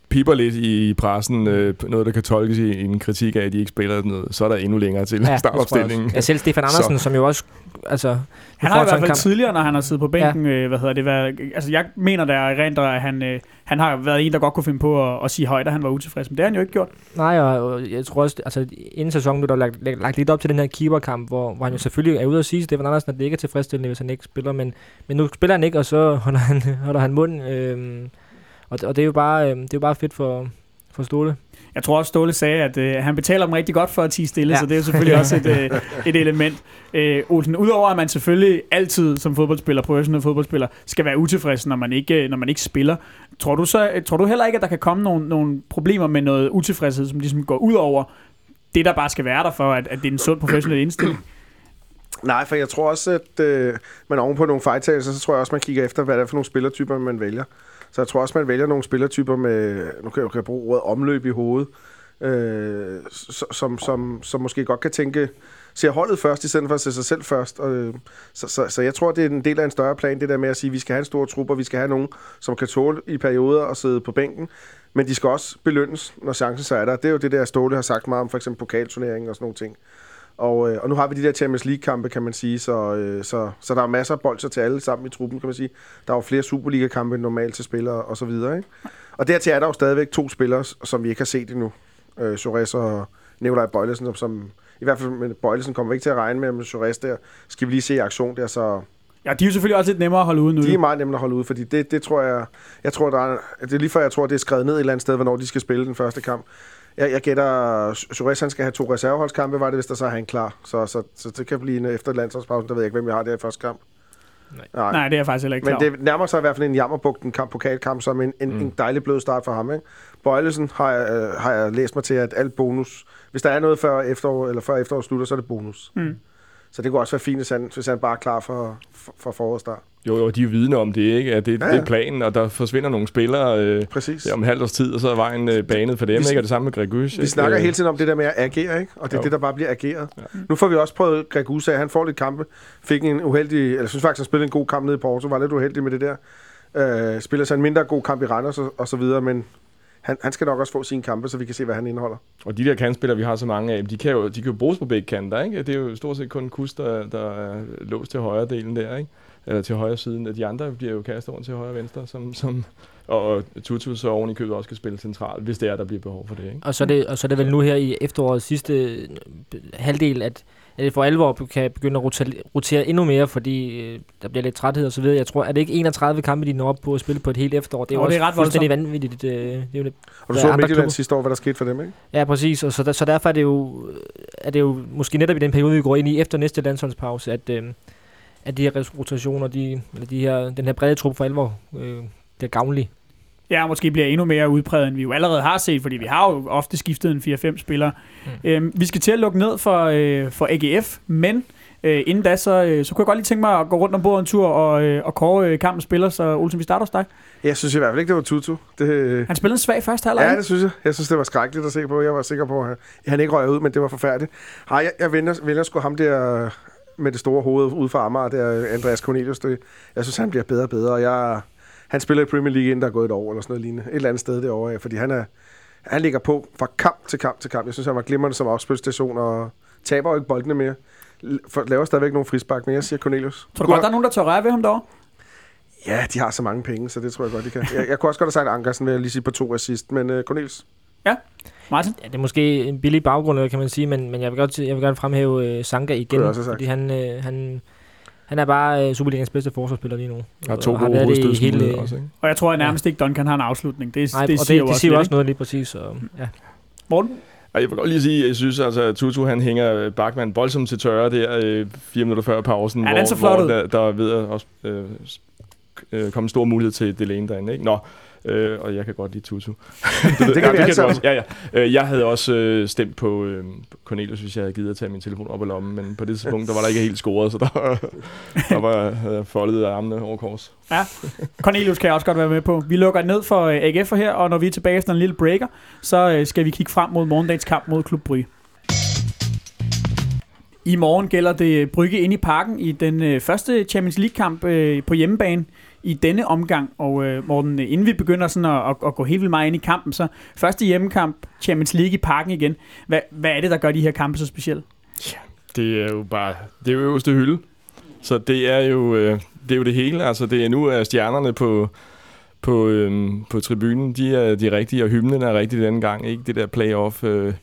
piper lidt i pressen, øh, noget, der kan tolkes i en kritik af, at de ikke spiller noget, så er der endnu længere til ja, startopstillingen.
Ja, selv Stefan Andersen, som jo også... Altså,
Han har i hvert fald
kamp-
tidligere, når han har siddet på bænken, ja. øh, hvad hedder det, været, altså jeg mener der rent, at han, øh, han har været en, der godt kunne finde på at, at sige højt, at han var utilfreds, men det har han jo ikke gjort.
Nej, og, og jeg tror også, altså inden sæsonen blev der lagt, lagt, lagt lidt op til den her keeperkamp, hvor, hvor han jo selvfølgelig er ude at sige, Stefan Andersen, at det ikke er tilfredsstillende, hvis han ikke spiller, men, men nu spiller han ikke, og så holder han, holder han mund, øhm, og, og det er jo bare, øhm, det er jo bare fedt for, for Ståle.
Jeg tror også, Ståle sagde, at øh, han betaler dem rigtig godt for at tige stille, ja. Så det er jo selvfølgelig også et, øh, et element. Øh, Olsen, udover at man selvfølgelig altid som fodboldspiller, professionel fodboldspiller, skal være utilfreds, når man ikke, øh, når man ikke spiller, tror du, så, øh, tror du heller ikke, at der kan komme nogle, nogle problemer med noget utilfredshed, som ligesom går ud over det, der bare skal være der for, at, at det er en sund professionel indstilling?
Nej, for jeg tror også, at øh, man oven på nogle fejltagelser, så tror jeg også, man kigger efter, hvad det er for nogle spillertyper, man vælger. Så jeg tror også, man vælger nogle spillertyper med, nu kan jeg, kan bruge ordet omløb i hovedet, øh, som, som, som, som måske godt kan tænke, ser holdet først, i stedet for at se sig selv først. Og, øh, så, så, så jeg tror, det er en del af en større plan, det der med at sige, at vi skal have en stor trup, og vi skal have nogen, som kan tåle i perioder at sidde på bænken. Men de skal også belønnes, når chancen så er der. Det er jo det der, Ståle har sagt meget om, for eksempel pokalturneringen og sådan nogle ting. Og, øh, og nu har vi de der Champions League-kampe, kan man sige, så, øh, så, så der er masser af bolcher til alle sammen i truppen, kan man sige. Der er jo flere Superliga-kampe end normalt til spillere, og så videre, ikke? Og dertil er der jo stadigvæk to spillere, som vi ikke har set endnu. Øh, Sores og Nikolaj Bøjlesen, som, som i hvert fald med Bøjlesen kommer vi ikke til at regne med, men Sores der skal vi lige se i aktion der, så
Ja, de er jo selvfølgelig også lidt nemmere at holde ude nu.
de er meget nemme at holde ud, fordi det, det tror jeg, jeg tror, der er, det er lige før, jeg tror, det er skrevet ned et eller andet sted, hvornår de skal spille den første kamp. Jeg, jeg gætter, Suarez han skal have to reserveholdskampe, var det, hvis der så er han klar. Så, så, så det kan blive en efter landsholdspausen, der ved jeg ikke, hvem jeg har der i første kamp.
Nej.
Nej.
Nej, det er jeg faktisk heller ikke
Men
klar
det nærmer sig i hvert fald en jammerbugten kamp, pokalkamp, som en, en, mm. en dejlig blød start for ham. Ikke? Bøjlesen har jeg, øh, har jeg læst mig til, at alt bonus, hvis der er noget før efterår, eller før efterår slutter, så er det bonus.
Mm.
Så det kunne også være fint, hvis han, hvis han bare er klar for, for, for forårsstart.
Jo, jo, de er vidne om det, ikke? At det,
Ja,
ja, det er planen, og der forsvinder nogle spillere øh,
Præcis.
om halvt års tid, og så er vejen øh, banet for dem,
Vi-
ikke? Og det samme med Gregus.
Vi snakker hele tiden om det der med at agere, ikke? Og det er
Jo.
det, der bare bliver ageret.
Ja.
Nu får vi også prøvet Greg Usa. Han får lidt kampe. Fik en uheldig... Eller jeg synes faktisk, han spillede en god kamp nede i Porto. Var lidt uheldig med det der. Øh, spiller så en mindre god kamp i Randers og, og så videre, men han, han skal nok også få sine kampe, så vi kan se, hvad han indeholder.
Og de der kantspillere, vi har så mange af, de kan jo, de kan jo bruges på begge kanter, ikke? Det er jo stort set kun Kus, der, der er låst til højre delen der, ikke? Eller til højre siden. De andre bliver jo kastet over til højre og venstre, som, som, og Tutu så oven i købet også skal spille centralt, hvis det er, der bliver behov for det, ikke?
Og så er det, og så er det vel nu her i efterårets sidste halvdel, at, at det for alvor kan begynde at rotere, rotere endnu mere, fordi øh, der bliver lidt træthed og så videre. Jeg tror, er det ikke 31 kampe, de når op på at spille på et helt efterår? Det er
Jo,
jo
det
også
er ret
fuldstændig vanvittigt. Øh, det er jo det.
Og du så
er
Midtjylland sidste år, hvad der skete for dem, ikke?
Ja, præcis. Og så, der, så derfor er det, jo, er det jo måske netop i den periode, vi går ind i efter næste landsholdspause, at, øh, at de her rotationer, de, eller de her, den her brede trup for alvor, øh, bliver gavnlig.
Ja, måske bliver endnu mere udpræget, end vi jo allerede har set, fordi vi har jo ofte skiftet en 4-5 spillere. Mm. Øhm, vi skal til at lukke ned for, øh, for AGF, men øh, inden da, så, øh, så kunne jeg godt lige tænke mig at gå rundt om bordet en tur og, øh, og kåre øh, kampens spiller, så Olsen, vi starter hos dig.
Jeg synes i hvert fald ikke, det var Tutu. Det,
Han spillede en svag første halvleg.
Ja, det synes jeg. Jeg synes, det var skrækkeligt at se på. Jeg var sikker på, at han ikke røg ud, men det var forfærdeligt. Ej, jeg, jeg vender, vender sgu ham der med det store hoved ude for Amager, der Andreas Cornelius. Det, jeg synes, han bliver bedre og bedre. Og jeg, han spiller i Premier League, inden der er gået et år eller sådan noget lignende. Et eller andet sted derovre, fordi han, er, han ligger på fra kamp til kamp til kamp. Jeg synes, han var glimrende som afspilstation og taber jo ikke boldene mere. For, laver stadigvæk nogle frispark, men jeg siger Cornelius.
Tror du godt, der er nogen, der tør røre ved ham derovre?
Ja, de har så mange penge, så det tror jeg godt, de kan. Jeg, jeg kunne også godt have sagt Ankersen, vil jeg lige sige på to assist, men uh, Cornelius.
Martin?
Ja, det er måske en billig baggrund, kan man sige, men, men jeg, vil godt, jeg vil godt fremhæve uh, Sanka igen, fordi han, uh, han, han er bare uh, Superligans bedste forsvarsspiller lige nu.
Har to
Og har
gode
været det hele-
også, ikke?
Og jeg tror at nærmest ikke, Duncan har en afslutning. Det,
Nej,
det
og
siger
det,
jo
det siger jo
lidt,
også noget lige præcis. Så, ja.
Morten?
Ej, jeg vil godt lige sige, jeg synes altså, at Tutu han hænger Bachmann voldsomt til tørre der øh, fire minutter før pausen,
Ja,
hvor,
så flot
hvor der, der er ved at også, øh, øh, komme en stor mulighed til Delaney derinde. Ikke? Nå, øh, og jeg kan godt lide Tutu. det,
kan vi alle sammen.
også. Ja, ja. Øh, jeg havde også øh, stemt på øh, Cornelius, hvis jeg havde givet at tage min telefon op af lommen, men på det tidspunkt, der var der ikke helt scoret, så der, der var havde jeg foldet armene over kors.
Cornelius kan jeg også godt være med på. Vi lukker ned for øh, AGF'er her, og når vi er tilbage efter en lille breaker, så øh, skal vi kigge frem mod morgendagens kamp mod Klub Brygge. I morgen gælder det Brygge ind i parken i den øh, første Champions League-kamp øh, på hjemmebane i denne omgang. Og øh, Morten, inden vi begynder sådan at, at, at gå helt vildt meget ind i kampen, så første hjemmekamp, Champions League i parken igen. Hvad, hvad er det, der gør de her kampe så specielle?
Det er jo bare, det er jo øverste hylde. Så det er jo, øh, det er jo det hele. Altså, det er nu er stjernerne på, på, øhm, på tribunen, de er de rigtige, og hymnen er rigtig denne gang. Ikke det der playoff øh,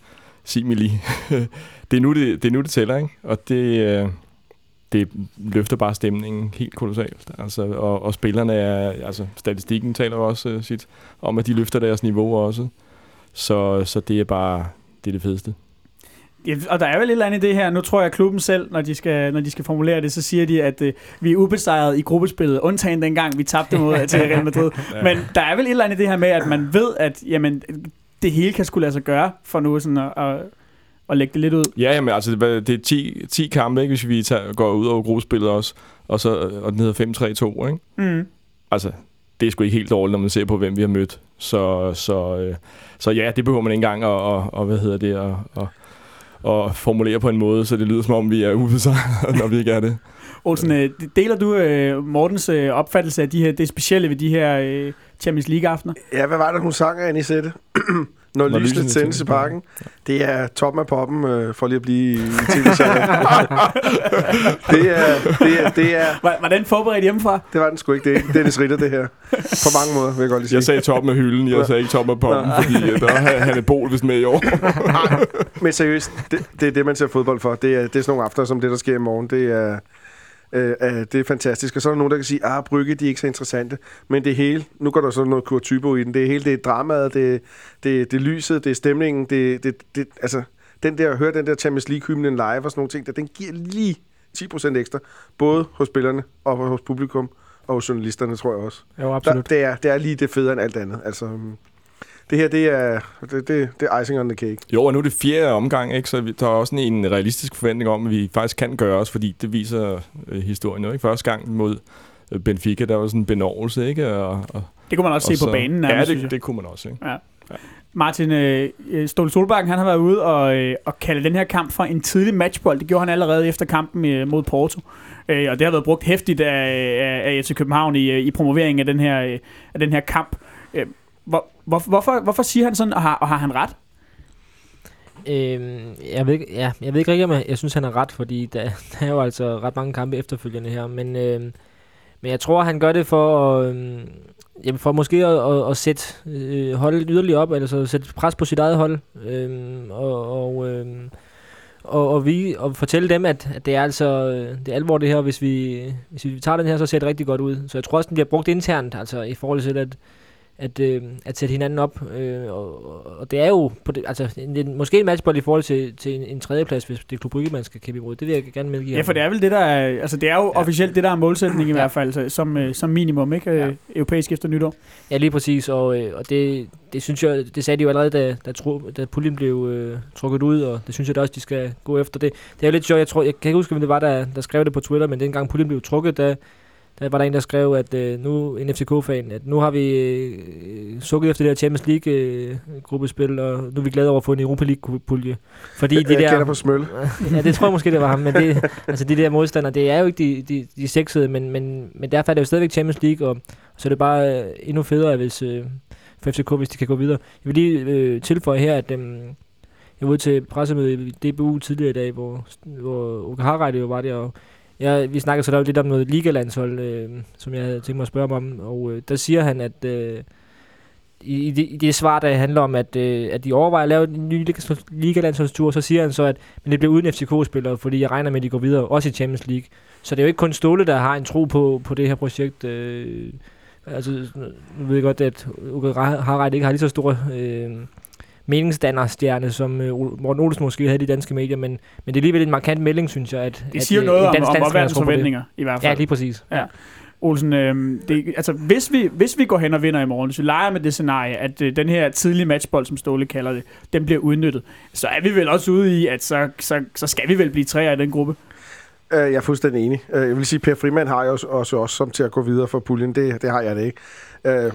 simili. det, er nu, det, det er nu, det tæller, ikke? Og det, øh, det løfter bare stemningen helt kolossalt. Altså, og, og spillerne er, altså statistikken taler også øh, sit om, at de løfter deres niveau også. Så, så det er bare, det er det fedeste.
Ja, og der er vel et eller andet i det her. Nu tror jeg, at klubben selv, når de skal, når de skal formulere det, så siger de, at øh, vi er ubesejret i gruppespillet, undtagen dengang, vi tabte mod til Real Madrid.
Ja.
Men der er vel et eller andet i det her med, at man ved, at jamen, det hele kan skulle lade sig gøre, for nu sådan at, at, at lægge det lidt ud.
Ja, jamen, altså, det er 10, 10 kampe, ikke, hvis vi tager, går ud over gruppespillet også, og, så, og den hedder 5-3-2, ikke?
Mm.
Altså, det er sgu ikke helt dårligt, når man ser på, hvem vi har mødt. Så, så, øh, så ja, det behøver man ikke engang at, og, og, hvad hedder det, at, og, og formulere på en måde, så det lyder som om, vi er ubesejret, når vi ikke er det.
Olsen, øh, deler du øh, Mortens øh, opfattelse af de her, det specielle ved de her øh, Champions League-aftener?
Ja, hvad var det, hun sang af Anisette? Når, Når lysene tændes i parken. Det er toppen af poppen, øh, for lige at blive i tv-serien. det, er, det, er, det, er,
Var, var den forberedt hjemmefra?
det var den sgu ikke. Det er Dennis Ritter, det her. På mange måder, vil jeg godt lige sige.
Jeg sagde toppen af hylden, jeg sagde ikke toppen af poppen, fordi øh, der har han et bol, hvis med i år.
Men seriøst, det, det er det, man ser fodbold for. Det er, det er sådan nogle aftener, som det, der sker i morgen. Det er, øh, øh, det er fantastisk. Og så er der nogen, der kan sige, ah, Brygge, de er ikke så interessante. Men det hele, nu går der så noget kurtypo i den. Det hele, det er dramaet, det, det, det lyset, det er stemningen. Det, det, det, altså, den der, høre den der Champions League-hymnen live og sådan nogle ting, der, den giver lige 10% ekstra. Både hos spillerne og hos publikum og hos journalisterne, tror jeg også.
Jo,
Der,
absolut.
det, er, det er lige det federe end alt andet. Altså, øhm, det her, det er, det, det, det er icing on the cake.
Jo, og nu er det fjerde omgang, ikke? så vi, der er også sådan en realistisk forventning om, at vi faktisk kan gøre os, fordi det viser øh, historien jo. Ikke? Første gang mod øh, Benfica, der var sådan en benovelse, ikke? Og, og,
Det kunne man også
og
se på banen. nærmest,
Ja, det, det kunne man også. Ikke?
Martin øh, øh, Ståle Solbakken, han har været ude og, øh, og kalde den her kamp for en tidlig matchbold. Det gjorde han allerede efter kampen øh, mod Porto. Øh, og det har været brugt hæftigt af, af, af FC København i, i promoveringen af den her, øh, af den her kamp. Øh, hvor, hvor, hvorfor, hvorfor siger han sådan, og har, og har han ret?
Øhm, jeg, ved, ikke- ja, jeg ved ikke rigtig, om jeg, jeg synes, han har ret, fordi der, der er jo altså ret mange kampe efterfølgende her. Men, øhm, men jeg tror, han gør det for, øhm, jamen for måske at, at, at sætte øh, holdet yderligere op, eller så sætte pres på sit eget hold. Øhm, og, og, øhm, og, og, vi, og fortælle dem, at, at det er altså øh, det er alvor det her, hvis vi, hvis vi tager den her, så ser det rigtig godt ud. Så jeg tror også, den bliver brugt internt, altså i forhold til, at at, øh, at sætte hinanden op. Øh, og, og det er jo på det, altså, en, en, måske en matchbold i forhold til, til en, en tredjeplads, hvis det er Klub man skal kæmpe imod. Det vil jeg gerne medgive.
Ja, for det er vel det, der er, altså det er jo ja. officielt det, der er målsætning i
Ja.
hvert fald, altså, som, øh, som minimum, ikke?
Ja.
Ja. Europæisk efter nytår.
Ja, lige præcis, og, øh, og det, det synes jeg, det sagde de jo allerede, da, da, tro, da puljen blev øh, trukket ud, og det synes jeg da også, de skal gå efter. Det, det er jo lidt sjovt, jeg tror, jeg kan ikke huske, hvem det var, der, der skrev det på Twitter, men dengang puljen blev trukket, der, der var der en, der skrev, at øh, nu, en FCK-fan, at nu har vi øh, sukket efter det her Champions League-gruppespil, og nu er vi glade over at få en Europa League-pulje. Fordi de
jeg
der...
på smøl.
ja, det tror jeg måske, det var ham. Men det, altså, de der modstandere, det er jo ikke de, de, de sexede, men, men, men derfor er det jo stadigvæk Champions League, og så er det bare øh, endnu federe, hvis, øh, for FCK, hvis de kan gå videre. Jeg vil lige øh, tilføje her, at øh, jeg var ude til pressemøde i DBU tidligere i dag, hvor, hvor Uke Harreide jo var der, og ja, vi snakkede så der lidt om noget ligalandshold, øh, som jeg havde tænkt mig at spørge om, og øh, der siger han, at øh, i, i, det, i det svar, der handler om, at, øh, at de overvejer at lave en ny liga- ligalandsholdstur, så siger han så, at men det bliver uden FCK-spillere, fordi jeg regner med, at de går videre, også i Champions League. Så det er jo ikke kun Ståle, der har en tro på, på det her projekt. Øh, altså, nu ved jeg godt, at Uke Harreide ikke har lige så stor øh, meningsdannerstjerne, som øh, Morten Olsen måske havde i de danske medier, men, men det er alligevel en markant melding, synes jeg. At,
Det
at,
siger
øh,
noget
en
om,
dansk
om omverdens forventninger, i hvert fald.
Ja, lige præcis.
Ja. Olsen, øh, det, altså, hvis, vi, hvis vi går hen og vinder i morgen, hvis vi leger med det scenarie, at øh, den her tidlige matchbold, som Ståle kalder det, den bliver udnyttet, så er vi vel også ude i, at så, så, så skal vi vel blive tre i den gruppe.
Øh, Jeg er fuldstændig enig. Øh, Jeg vil sige, Per Frimand har jeg også, også, også som til at gå videre for puljen. Det, det har jeg det ikke.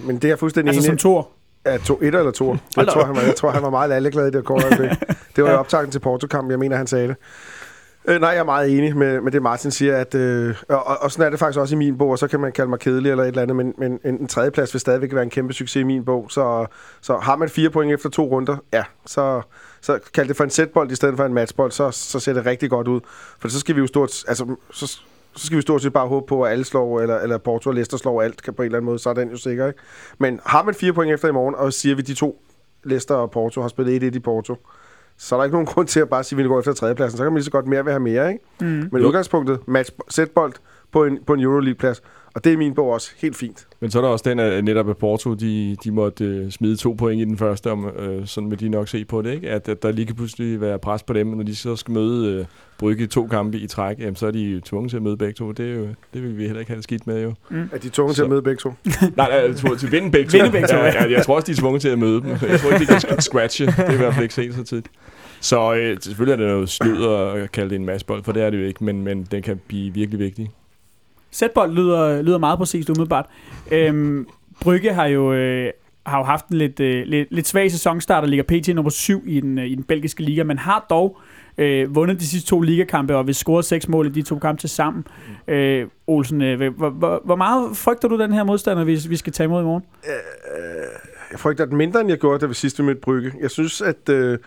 Men det er jeg fuldstændig
Altså
enig
som Thor.
Ja, to, et eller to. Jeg tror, han var, jeg tror, han var meget lalleglad i det korte øjeblik. Det var
ja.
optakten til Porto-kampen, jeg mener, han sagde det. Øh, nej, jeg er meget enig med, med det, Martin siger. At, øh, og, og, og sådan er det faktisk også i min bog, og så kan man kalde mig kedelig eller et eller andet, men, men en, en tredjeplads vil stadigvæk være en kæmpe succes i min bog. Så, så har man fire point efter to runder, ja, så, så kald det for en sætbold i stedet for en matchbold, så, så ser det rigtig godt ud. For så skal vi jo stort, altså, så, så skal vi stort set bare håbe på, at alle slår, eller, eller Porto og Leicester slår alt kan på en eller anden måde, så er den jo sikker, ikke? Men har man fire point efter i morgen, og siger vi, de to, Leicester og Porto, har spillet 1-1 i Porto, så er der ikke nogen grund til at bare sige, at vi går efter tredjepladsen. Så kan man lige så godt mere vil have mere, ikke?
Mm.
Men
Jo.
udgangspunktet, match, sætbold på en, på en Euroleague-plads, og det er min bog også helt fint.
Men så er der også den, at netop at Porto, de, de måtte øh, smide to point i den første, om, øh, sådan vil de nok se på det, ikke? At, at der lige kan pludselig være pres på dem, når de så skal møde øh, Brygge i to kampe i træk, jamen, så er de jo tvunget til at møde begge to. Det, er jo, det vil vi heller ikke have det skidt med, jo.
At de er tvunget til at møde begge to.
Nej, nej, jeg tror, til at vinde begge to.
Vinde begge to,
ja,
ja.
jeg tror også, de er tvunget til at møde dem. Jeg tror ikke, de kan scratche. Det er i hvert fald ikke set så tit. Så øh, selvfølgelig er det noget sludder at kalde det en massebold, for det er det jo ikke, men, men den kan blive virkelig vigtig.
Sætbold lyder, lyder meget præcist umiddelbart. Øhm, Brygge har jo, øh, har jo haft en lidt, øh, lidt, lidt svag sæsonstart og ligger pt. nummer 7 i den, øh, i den belgiske liga, men har dog øh, vundet de sidste to ligakampe og vil score seks mål i de to kampe til sammen. Øh, Olsen, øh, hvor, hvor, hvor meget frygter du den her modstander, hvis vi skal tage imod i morgen?
Øh, øh, jeg frygter den mindre, end jeg gjorde, da vi sidste mødte Brygge. Jeg synes, at øh,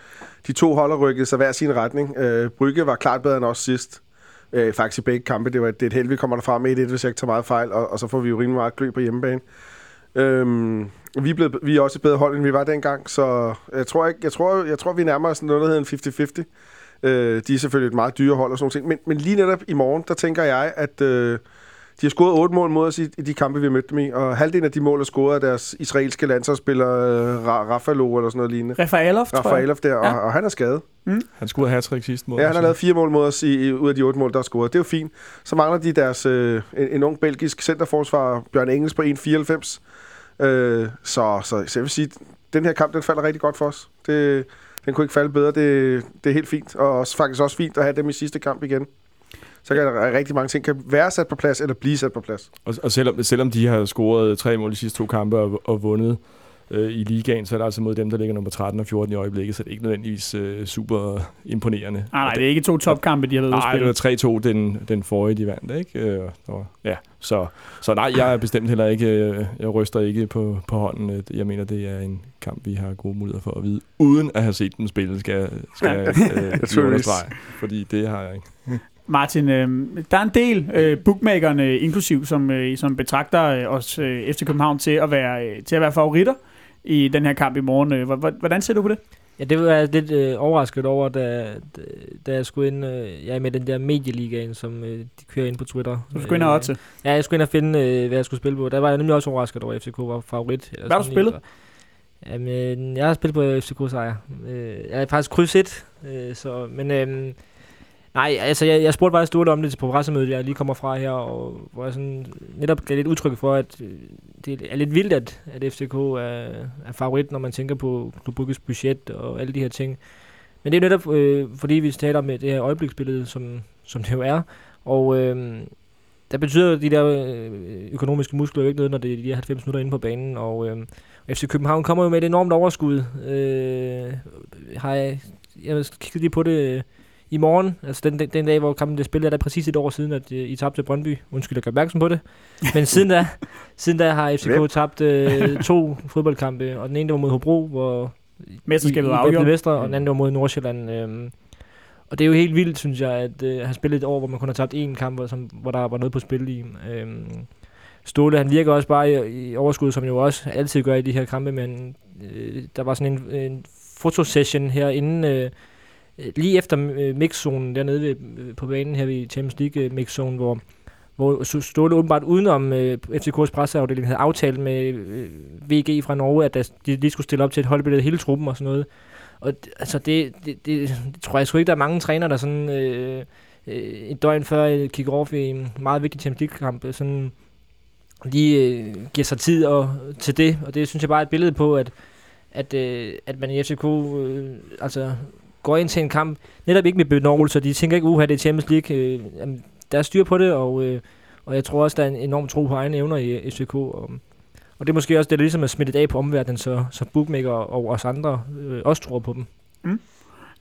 de to holder rykket sig hver sin retning. Øh, Brygge var klart bedre end os sidst. Øh, faktisk i begge kampe. Det, var, det er et held, vi kommer derfra med et, hvis jeg ikke tager meget fejl, og, og så får vi jo rimelig meget klø på hjemmebane. Øhm, vi, er blevet, vi er også et bedre hold, end vi var dengang, så jeg tror, ikke, jeg tror, jeg tror vi nærmer os noget, der hedder en 50-50. Øh, de er selvfølgelig et meget dyre hold og sådan noget, men, men lige netop i morgen, der tænker jeg, at øh, de har scoret otte mål mod os i, i de kampe, vi har mødt dem i, og halvdelen af de mål er scoret af deres israelske landsholdsspiller, øh, Ra- Rafalo eller sådan noget lignende.
Rafaelov, tror jeg.
Rafaelov der, og,
Ja.
og han er skadet.
Han skulle have hat sidste mål.
Ja, han har lavet fire mål mod os i, i, ud af de otte mål, der er scoret. Det er jo fint. Så mangler de deres øh, en, en ung belgisk centerforsvar, Bjørn Engels på 1,94. Øh, så, så, så jeg vil sige, den her kamp, den falder rigtig godt for os. Det, den kunne ikke falde bedre. Det, det er helt fint. Og også, faktisk også fint at have dem i sidste kamp igen. Så kan der rigtig mange ting kan være sat på plads, eller blive sat på plads.
Og, og selvom, selvom de har scoret tre mål de sidste to kampe og, og vundet øh, i ligaen, så er det altså mod dem, der ligger nummer 13 og 14 i øjeblikket, så det er ikke nødvendigvis øh, super imponerende.
Nej, nej, det er ikke to topkampe, de har været
Nej, det var 3-2 den, den forrige, de vandt, ikke? Øh, og, ja, så, så nej, jeg er bestemt heller ikke, øh, jeg ryster ikke på, på hånden. Øh, Jeg mener, det er en kamp, vi har gode muligheder for at vide, uden at have set dem spille, skal, skal øh, understrege, fordi det har jeg ikke.
Martin, øh, der er en del øh, bookmakerne, inklusiv, som, øh, som betragter øh, os øh, FC København til at være, øh, til at være favoritter i den her kamp i morgen. Øh, hvor- hvor- Hvordan ser du på det?
Ja, det var jeg lidt øh, overrasket over, da, da, da jeg skulle ind øh, ja, med den der medieligaen, som øh, de kører ind på Twitter.
Du skulle ind og
Øh,
otte.
Ja, jeg skulle ind og finde, øh, hvad jeg skulle spille på. Der var jeg nemlig også overrasket over, at FCK var favorit. Eller
Hvad har du spillet?
Jamen, jeg har spillet på FCK sejr. Øh, jeg er faktisk kryds 1, øh, så, men øh, nej, altså jeg, jeg spurgte faktisk Sturte om det på pressemødet, jeg lige kommer fra her, og hvor jeg sådan netop gav lidt udtryk for, at øh, det er lidt vildt, at, at FCK er, er favorit, når man tænker på Klub budget og alle de her ting. Men det er netop, øh, fordi vi taler om det her øjebliksbillede, som, som det jo er, og øh, der betyder de der øh, økonomiske muskler jo ikke noget, når det er de her 90 minutter inde på banen, og øh, FC København kommer jo med et enormt overskud. Øh, har jeg, jeg kiggede lige på det øh, i morgen, altså den, den, den dag, hvor kampen blev spillet, er der præcis et år siden, at øh, I tabte til Brøndby. Undskyld, jeg gør opmærksom på det. Men siden da, siden da har FCK tabt øh, to fodboldkampe, og den ene der var mod Hobro, hvor
Mesterskabet var afgjort.
Vestre, og den anden der var mod Nordsjælland. Øhm, og det er jo helt vildt, synes jeg, at øh, have spillet et år, hvor man kun har tabt én kamp, hvor, som, hvor der var noget på spil i. Øhm, Ståle, han virker også bare i, i overskud, som jo også altid gør i de her kampe, men øh, der var sådan en, en fotosession her inden, øh, øh, Øh, lige efter øh, mixzonen dernede ved, øh, på banen her i Champions League mixzonen, mixzone, hvor hvor Ståle åbenbart udenom øh, FCK's presseafdeling havde aftalt med øh, VG fra Norge, at der, de lige skulle stille op til et holdbillede hele truppen og sådan noget. Og d- altså det, det, det, det tror jeg sgu ikke, der er mange trænere, der sådan øh, øh, et døgn før øh, kick-off i en meget vigtig Champions League-kamp, sådan lige øh, giver sig tid og, til det. Og det synes jeg bare er et billede på, at, at, øh, at man i FCK øh, altså går ind til en kamp, netop ikke med benovelse, de tænker ikke, uha, det er Champions League. Øh, jamen, der er styr på det, og, øh, og jeg tror også, der er en enorm tro på egne evner i FCK. Og, og det er måske også det, der ligesom er smittet af på omverdenen, så, så bookmaker og os andre øh, også tror på dem. Mm.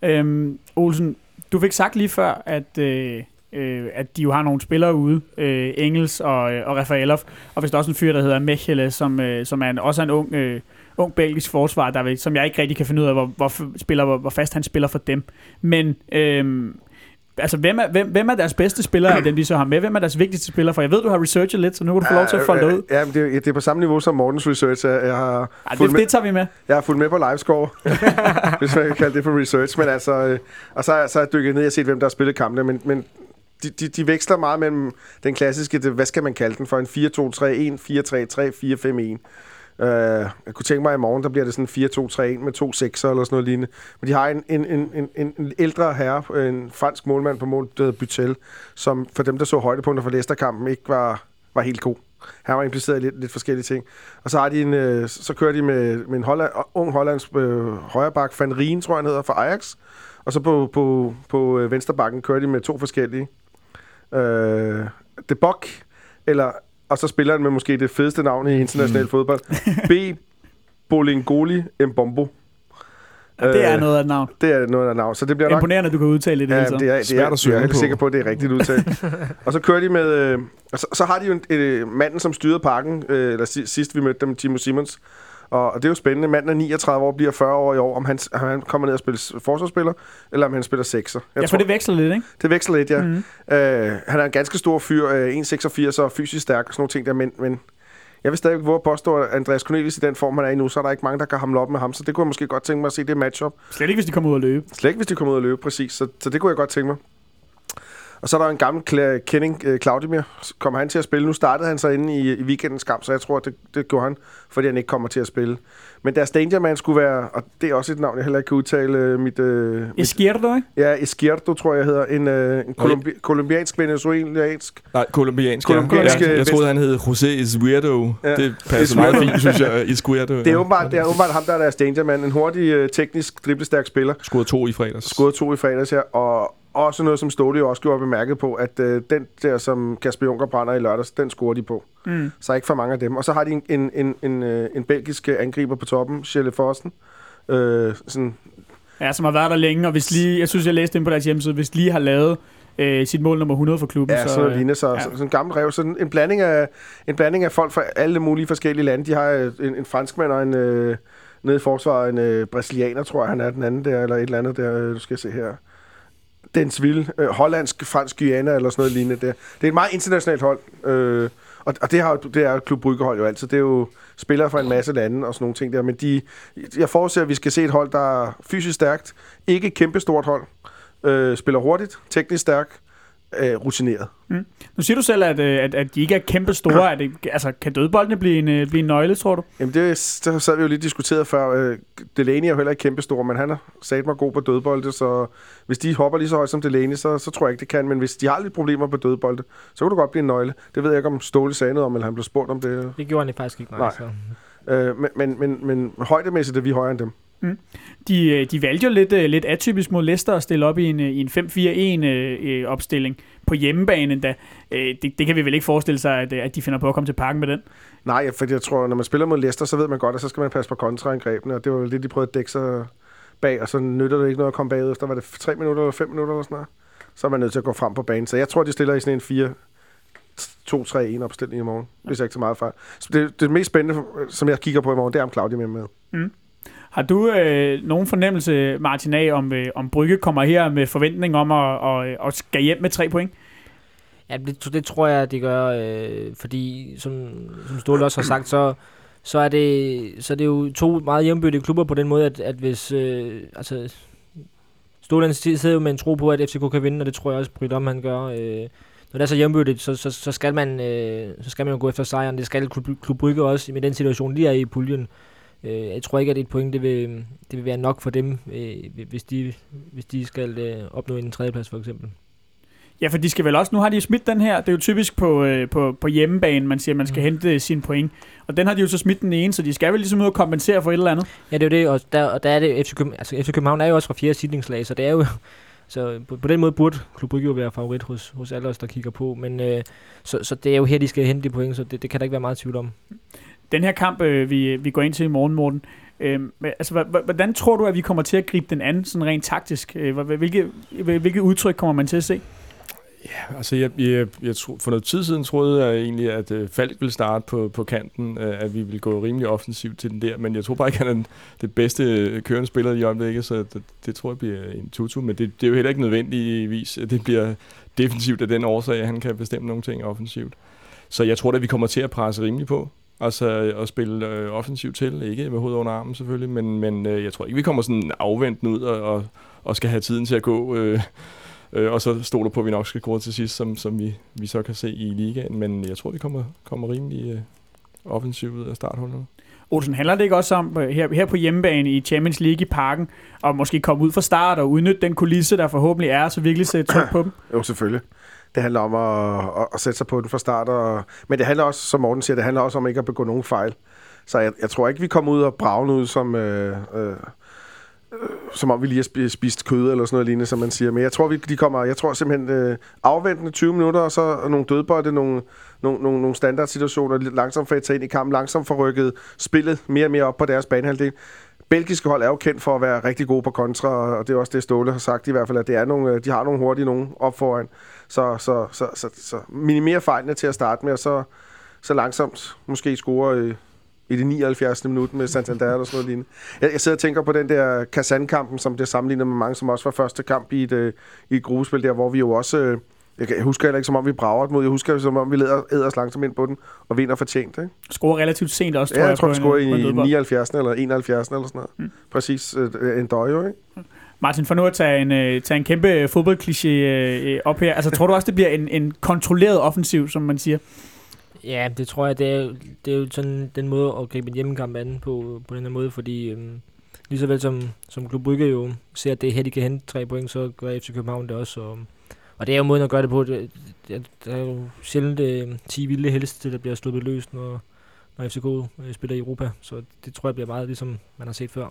Øhm, Olsen, du fik sagt lige før, at, øh, øh, at de jo har nogle spillere ude, øh, Engels og, øh, og Rafaelov, og hvis der også en fyr, der hedder Mechele, som, øh, som er en, også er en ung, øh, ung belgisk forsvar, der, som jeg ikke rigtig kan finde ud af, hvor, hvor, spiller, hvor, hvor fast han spiller for dem. Men øh, altså, hvem er, hvem, hvem er deres bedste spillere af dem, de så har med? Hvem er deres vigtigste spillere? For jeg ved, du har researchet lidt, så nu kan du få lov til at folde det ud.
Ja, men det, er- det er på samme niveau som Mortens research. Jeg, har fulgt
det,
med,
det tager vi med.
jeg har fulgt med på livescore, hvis man kan kalde det for research. Men altså, øh, og så, så har jeg dykket ned og set, hvem der har spillet kampene. Men, men de, de, de veksler meget mellem den klassiske, det, hvad skal man kalde den for? En 4-2-3-1, 4-3-3, 4-5-1. Øh, jeg kunne tænke mig, at i morgen, der bliver det sådan 4-2-3-1 med to sekser eller sådan noget lignende. Men de har en, en, en, en, en, ældre herre, en fransk målmand på mål, der hedder Butel, som for dem, der så højdepunkter for Leicester-kampen, ikke var, var helt god. Han var impliceret i lidt, lidt forskellige ting. Og så, har de en, øh, så kører de med, med en Holland, ung hollandsk øh, højreback, Van Rien, tror jeg han hedder, fra Ajax. Og så på, på, på øh, venstrebakken kører de med to forskellige. Øh, De Bok, eller, og så spiller han med måske det fedeste navn i international fodbold. B. Bolingoli Mbombo.
Det er
Øh,
noget af et navn.
Det er noget af navn. Så det bliver nok
Imponerende, at du kan udtale det.
Ja, det er, det er,
at
jeg
synge
er helt
på.
sikker på, at det er rigtigt udtalt. og så kører de med... Øh, så, så har de jo en, øh, manden, som styrede parken, øh, eller si- sidst vi mødte dem, Timo Simons. Og, og det er jo spændende. Manden er 39 år, bliver 40 år i år, om han, om han kommer ned og spiller forsvarsspiller, eller om han spiller sekser. Jeg
Ja, for det veksler lidt, ikke?
det veksler lidt, ja. Mm. Øh, han er en ganske stor fyr, øh, 1,86 og fysisk stærk og sådan nogle ting der, men, men jeg vil stadig våge at påstå, at Andreas Cornelius i den form, han er i nu, så er der ikke mange, der kan hamle op med ham, så det kunne jeg måske godt tænke mig at se det matchup.
Slet ikke, hvis de kommer ud og løbe.
Slet ikke, hvis de kommer ud og løbe, præcis. Så, så det kunne jeg godt tænke mig. Og så er der en gammel Kla- kending, øh, Claudimir. Kommer han til at spille? Nu startede han så inde i, i weekendens kamp, så jeg tror, at det, det gjorde han, fordi han ikke kommer til at spille. Men deres Dangerman skulle være, og det er også et navn, jeg heller ikke kan udtale, øh, mit... Øh, mit
Izquierdo, ikke?
ja, Izquierdo, tror jeg hedder. En, øh, en kolumbi- kolumbiansk, venezuelansk.
Nej, kolumbiansk.
Kolumbiansk,
ja. Jeg,
øh,
jeg troede, han hed José Izquierdo.
Ja.
Ja. Det passer meget fint, synes jeg. Izquierdo.
Det er åbenbart, det er åbenbart ham, der er deres Dangerman. En hurtig, øh, teknisk, driblestærk spiller.
Scoret to i fredags.
Scoret to i fredags her, og også noget, som Ståle jo også gjorde bemærket på, at øh, den der, som Kasper Junker brænder i lørdags, den scorer de på.
Mm.
Så ikke for mange af dem. Og så har de en, en, en, en, øh, en belgisk øh, angriber på toppen, Schelle Fossen. Øh, sådan,
Ja, som har været der længe, og hvis lige, jeg synes, jeg læste ind på deres hjemmeside, hvis lige har lavet øh, sit mål nummer 100 for klubben.
ja,
så,
sådan noget lignende. Så,
ja.
ja. sådan en gammel rev. Sådan en blanding, af, en blanding af folk fra alle mulige forskellige lande. De har øh, en, en franskmand og en... Øh, nede i forsvaret, en øh, brasilianer, tror jeg, han er den anden der, eller et eller andet der, øh, du skal se her. Densville, øh, hollandsk, fransk Guyana, eller sådan noget lignende der. Det er et meget internationalt hold, øh, Og, og det, har, det er jo Klub Bryggehold jo altid. Det er jo spillere fra en masse lande og sådan nogle ting der. Men de, jeg forudser, at vi skal se et hold, der er fysisk stærkt. Ikke et kæmpestort hold. Øh, spiller hurtigt, teknisk stærk, øh, rutineret.
Nu siger du selv, at, øh, at, at de ikke er kæmpe store. Er det, altså, kan dødboldene blive en, øh, blive en nøgle, tror du?
Jamen det, det sad vi jo lige diskuteret før. Øh, Delaney er jo heller ikke kæmpestor, men han er sat mig god på dødbolde, så hvis de hopper lige så højt som Delaney, så, så tror jeg ikke, det kan. Men hvis de har lidt problemer på dødbolde, så kunne det godt blive en nøgle. Det ved jeg ikke, om Ståle sagde noget om, eller han blev spurgt om det.
Det gjorde han faktisk ikke, nej.
Nej.
Så.
Øh, men, men, men, men højdemæssigt er vi højere end dem.
De, øh, de valgte jo lidt, øh, lidt atypisk mod Leicester at stille op i en, øh, i en 5-4-1 øh, øh, opstilling på hjemmebane endda. Det, det kan vi vel ikke forestille sig, at, at de finder på at komme til parken med den.
Nej, for jeg tror, når man spiller mod Leicester, så ved man godt, at så skal man passe på kontraangrebene, og det var jo det, de prøvede at dække sig bag, og så nytter det ikke noget at komme bagud efter, var det 3 minutter eller 5 minutter eller sådan noget. Så er man nødt til at gå frem på banen. Så jeg tror, de stiller i sådan en 4 2-3-1 opstilling i morgen, hvis jeg ikke så meget fejl. Så det, det mest spændende, som jeg kigger på i morgen, det er, om Claudia er med med.
Har du øh, nogen fornemmelse, Martin, af, om, øh, om Brygge kommer her med forventning om at, at, at skal hjem med tre point?
Ja, det, det tror jeg, det gør, øh, fordi som, som Ståle også har sagt, så, så, er det, så er det jo to meget hjemmebygtige klubber på den måde, at, at hvis... Øh, altså, Ståle sidder jo med en tro på, at FCK kan vinde, og det tror jeg også, Bryt om han gør. Øh, når det er så hjemmebygtigt, så, så, så, skal man, øh, så skal man jo gå efter sejren. Det skal Klub, Klub Brygge også med den situation, de er i puljen. Øh, jeg tror ikke, at et point det vil, det vil være nok for dem, øh, hvis, de, hvis de skal øh, opnå en tredjeplads for eksempel.
Ja, for de skal vel også, nu har de smidt den her, det er jo typisk på, øh, på, på hjemmebane, man siger, man skal
Mm.
hente sine point. Og den har de jo så smidt den ene, så de skal vel ligesom ud og kompensere for et eller andet.
Ja, det er jo det, og der, og der er det, FC København, altså FC København er jo også fra fjerde sidningslag, så det er jo, så på, på den måde burde Klub Brygge jo være favorit hos, hos alle os, der kigger på, men øh, så, så det er jo her, de skal hente de point, så det, det kan der ikke være meget tvivl om.
Den her kamp, øh, vi, vi går ind til i morgen, Morten, øh, men, altså, hvordan tror du, at vi kommer til at gribe den anden, sådan rent taktisk? Øh, hvilke, hvilke udtryk kommer man til at se?
Ja, Altså, jeg, jeg, jeg tro, for noget tid siden troede jeg egentlig, at øh, Falk ville starte på, på kanten, øh, at vi ville gå rimelig offensivt til den der, men jeg tror bare ikke, at han er den, det bedste øh, kørende spiller i øjeblikket, så det, det tror jeg bliver en tutu, men det, det er jo heller ikke nødvendigvis, at det bliver defensivt af den årsag, at han kan bestemme nogle ting offensivt. Så jeg tror, at vi kommer til at presse rimelig på, altså at spille øh, offensivt til, ikke med hovedet under armen selvfølgelig, men, men øh, jeg tror ikke, vi kommer sådan afventende ud og, og, og skal have tiden til at gå... Øh, Øh, og så stoler på, at vi nok skal gå til sidst, som, som vi, vi så kan se i ligaen. Men jeg tror, vi kommer, kommer rimelig øh, offensivt ud af startholdet.
Olsen, handler det ikke også om øh, her, her på hjemmebane i Champions League i parken, og måske komme ud fra start og udnytte den kulisse, der forhåbentlig er, så virkelig sætte tryk på dem?
Jo, selvfølgelig. Det handler om at, at, at sætte sig på den fra start. Og, men det handler også, som Morten siger, det handler også om ikke at begå nogen fejl. Så jeg, jeg tror ikke, vi kommer ud og bragne ud som... Øh, øh, som om vi lige har spist kød eller sådan noget lignende, som man siger. Men jeg tror, vi, de kommer, jeg tror simpelthen øh, afventende 20 minutter, og så nogle dødbolde, nogle, nogle, nogle, nogle standardsituationer, lidt langsomt for at tage ind i kampen, langsomt for rykket spillet mere og mere op på deres banehalvdel. Belgiske hold er jo kendt for at være rigtig gode på kontra, og det er også det, Ståle har sagt i hvert fald, at det er nogle, øh, de har nogle hurtige nogen op foran. Så, så, så, så, så minimere fejlene til at starte med, og så, så langsomt måske score øh, i det 79. minut med Santander eller sådan noget lignende. Jeg, jeg sidder og tænker på den der Kazan-kampen, som det sammenligner med mange, som også var første kamp i et, øh, i et gruppespil der, hvor vi jo også... Øh, jeg, kan- jeg husker heller ikke, som om vi brager mod. Jeg husker, som om vi leder, æder os langsomt ind på den og vinder fortjent. Ikke?
Scorer relativt sent også, tror
Ja,
jeg.
jeg tror, vi
en
i
dødbold.
79. eller 71. eller sådan noget. Mm. Præcis. Øh, en døje, ikke?
Martin, for nu at tage en, øh, tage en kæmpe fodboldkliché øh, op her. Altså, tror du også, det bliver en, en kontrolleret offensiv, som man siger?
Ja, det tror jeg, det er, det er jo sådan den måde at gribe en hjemmekamp an på, på den her måde, fordi øhm, lige så vel som, som Klub Brygge jo ser, at det er her, de kan hente tre point, så gør FC København det også. Og, og det er jo måden at gøre det på. Det, det, der er jo sjældent øh, 10 vilde helste, der bliver sluppet løs, når, når FCK øh, spiller i Europa. Så det tror jeg bliver meget ligesom man har set før.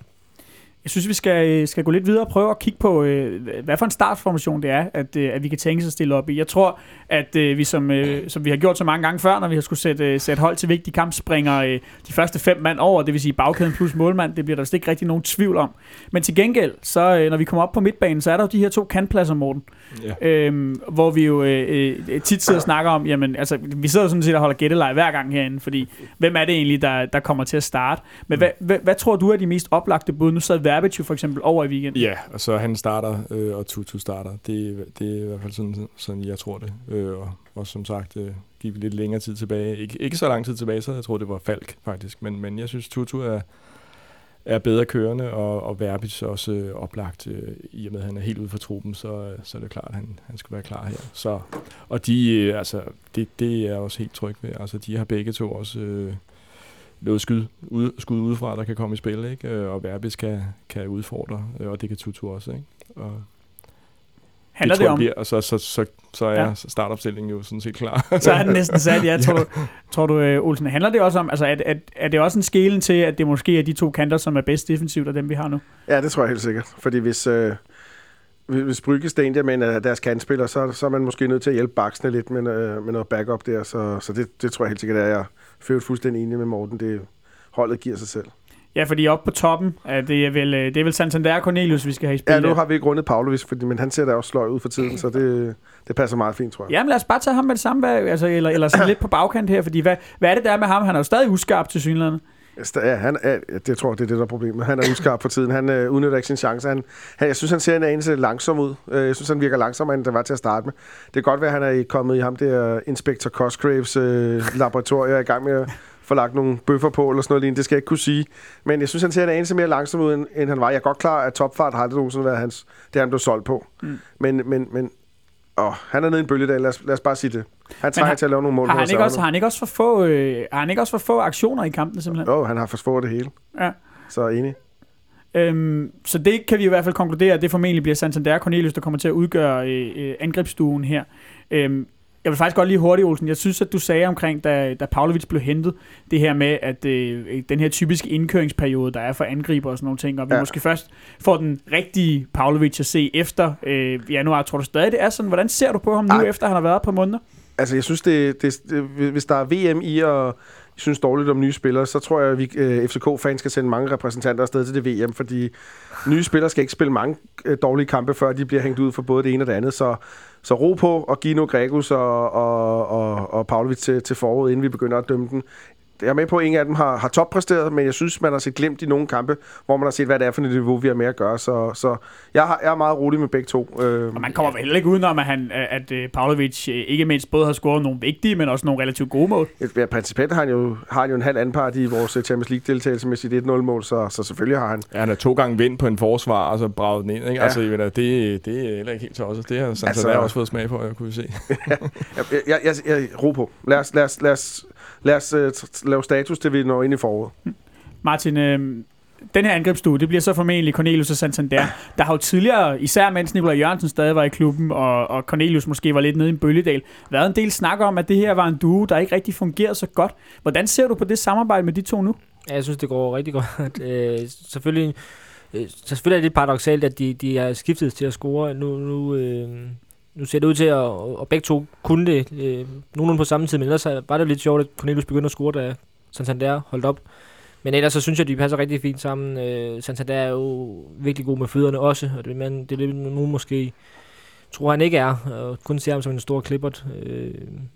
Jeg synes, vi skal, øh, skal gå lidt videre og prøve at kigge på, øh, hvad for en startformation det er, at, øh, at vi kan tænke sig at stille op i. Jeg tror, at øh, vi, som, øh, som vi har gjort så mange gange før, når vi har skulle sætte, øh, sætte hold til vigtige kamp, springer øh, de første fem mand over, det vil sige bagkæden plus målmand. Det bliver der vist ikke rigtig nogen tvivl om. Men til gengæld, så øh, når vi kommer op på midtbanen, så er der jo de her to kantpladser, Morten.
Ja.
Øhm, hvor vi jo øh, øh, tit sidder og snakker om, jamen, altså, vi sidder sådan set og holder gætteleje hver gang herinde, fordi hvem er det egentlig, der, der kommer til at starte? Men hvad, hvad, hvad tror du er de mest oplagte bud? Nu sad Verbic jo for eksempel over i weekenden.
Ja, og så han starter, øh, og Tutu starter. Det, det er i hvert fald sådan, sådan jeg tror det. Øh, og, og som sagt, øh, gik lidt længere tid tilbage. Ik- ikke så lang tid tilbage, så jeg tror, det var Falk faktisk. Men, men jeg synes, Tutu er, er bedre kørende, og, og Verbis også øh, oplagt, øh, i og med at han er helt ude for truppen, så, øh, så er det klart, at han, han skal være klar her. Så, og de, øh, altså, det, det er jeg også helt tryg ved. Altså, de har begge to også øh, noget skud, ude, skud udefra, der kan komme i spil, ikke? Øh, og Verbitz kan, kan udfordre, øh, og det kan Tutu også. Ikke? Og
Handler
det,
det, om,
bliver, og så, så, så, så er
Ja.
ja. startopstillingen jo sådan set klar.
så er den næsten sat, ja. Tror du, tror du øh, Olsen, handler det også om, altså er, er, er det også en skelen til, at det måske er de to kanter, som er bedst defensivt af dem, vi har nu?
Ja, det tror jeg helt sikkert. Fordi hvis, øh, hvis Brygge Stendia med er deres kandspiller, så, så er man måske nødt til at hjælpe baksene lidt med, øh, med noget backup der. Så, så det, det tror jeg helt sikkert, at jeg er fuldstændig enig med Morten. Det, holdet giver sig selv.
Ja, fordi oppe på toppen, er det er vel, øh, det er vel Santander og Cornelius, vi skal have i spil.
Ja, nu har vi ikke rundet Pavlovic, fordi, men han ser da også sløj ud for tiden, så det, det passer meget fint, tror jeg.
Jamen lad os bare tage ham med det samme, hvad- altså, eller, eller sådan lidt på bagkant her, fordi hvad, hvad er det der er med ham? Han er jo stadig uskarp til synligheden.
Ja, han er, det tror jeg, det er det, der er problemet. Han er uskarp for tiden. Han øh, udnytter ikke sin chance. Han, han, jeg synes, han ser en anelse langsom ud. Øh, jeg synes, han virker langsommere, end det var til at starte med. Det kan godt være, at han er kommet i ham der Inspector Cosgraves øh, laboratorier i gang med at få lagt nogle bøffer på, eller sådan noget lignende. Det skal jeg ikke kunne sige. Men jeg synes, han ser en anelse mere langsom ud, end, end han var. Jeg er godt klar, at topfart har aldrig nogensinde været hans, det, han blev solgt på.
Mm.
Men, men, men åh, han er nede i en bølgedal. Lad os, lad os bare sige det. Han trænger
har-
til at lave nogle mål.
Har han, ikke også, har han ikke også for få, øh, har han ikke også for få aktioner i kampen simpelthen?
Åh, han har forsvået det hele.
Ja.
Så enig.
Øhm, så det kan vi i hvert fald konkludere, at det formentlig bliver Santander Cornelius, der kommer til at udgøre øh, øh, angrebsstuen her. Øhm, jeg vil faktisk godt lige hurtigt, Olsen. Jeg synes, at du sagde omkring, da, da Pavlovic blev hentet, det her med, at øh, den her typiske indkøringsperiode, der er for angriber og sådan nogle ting, og vi ja. Måske først får den rigtige Pavlovic at se efter øh, januar. Tror du stadig, det er sådan? Hvordan ser du på ham nu,
Ej.
efter han har været på måneder?
Altså, jeg synes, det, det, det, hvis der er VM i at synes dårligt om nye spillere, så tror jeg, at vi øh, FCK-fans skal sende mange repræsentanter afsted til det VM, fordi nye spillere skal ikke spille mange øh, dårlige kampe, før de bliver hængt ud for både det ene og det andet. Så, så ro på og Gino Gregus og, og, og, og Pavlovic til, til foråret, inden vi begynder at dømme den. Jeg er med på, at ingen af dem har, har toppræsteret, men jeg synes, man har set glemt i nogle kampe, hvor man har set, hvad det er for et niveau, vi har med at gøre. Så, så jeg, har, jeg er meget rolig med begge to. Øh,
Og man kommer vel heller ikke udenom, at, han, at øh, Pavlovic øh, ikke mindst både har scoret nogle vigtige, men også nogle relativt gode mål.
Ja, principielt har han jo, har han jo en halv anpart i vores øh, Champions League-deltagelse med sit 1-0-mål, så, så selvfølgelig har han.
Ja, han er to gange vind på en forsvar, og så braget den ind. Ikke?
Ja.
Ja. Altså, jeg mener, det, det er heller ikke helt tosset. Det har Santander
Altså-
også fået smag på, jeg kunne se.
Jeg, jeg, jeg, jeg ro på. Lad os, lad os, lad os, lad os uh, lave status, til vi når ind i foråret.
Martin, øh, den her angrebsstue, det bliver så formentlig Cornelius og Santander. Der har jo tidligere, især mens Nikolaj Jørgensen stadig var i klubben, og, og Cornelius måske var lidt nede i en bølgedal, været en del snak om, at det her var en duo, der ikke rigtig fungerede så godt. Hvordan ser du på det samarbejde med de to nu?
Ja, jeg synes, det går rigtig godt. øh, selvfølgelig, øh, selvfølgelig er det lidt paradoxalt, at de, de er skiftet til at score. Nu, nu, øh, nu ser det ud til, at og begge to kunne det øh, nogenlunde på samme tid, men ellers var det jo lidt sjovt, at Cornelius begyndte at score, da Santander holdt op. Men ellers så synes jeg, at de passer rigtig fint sammen. Øh, Santander er jo virkelig god med fødderne også, og det, men, det er det, nogen måske tror han ikke er, og kun ser ham som en stor klippert. Øh,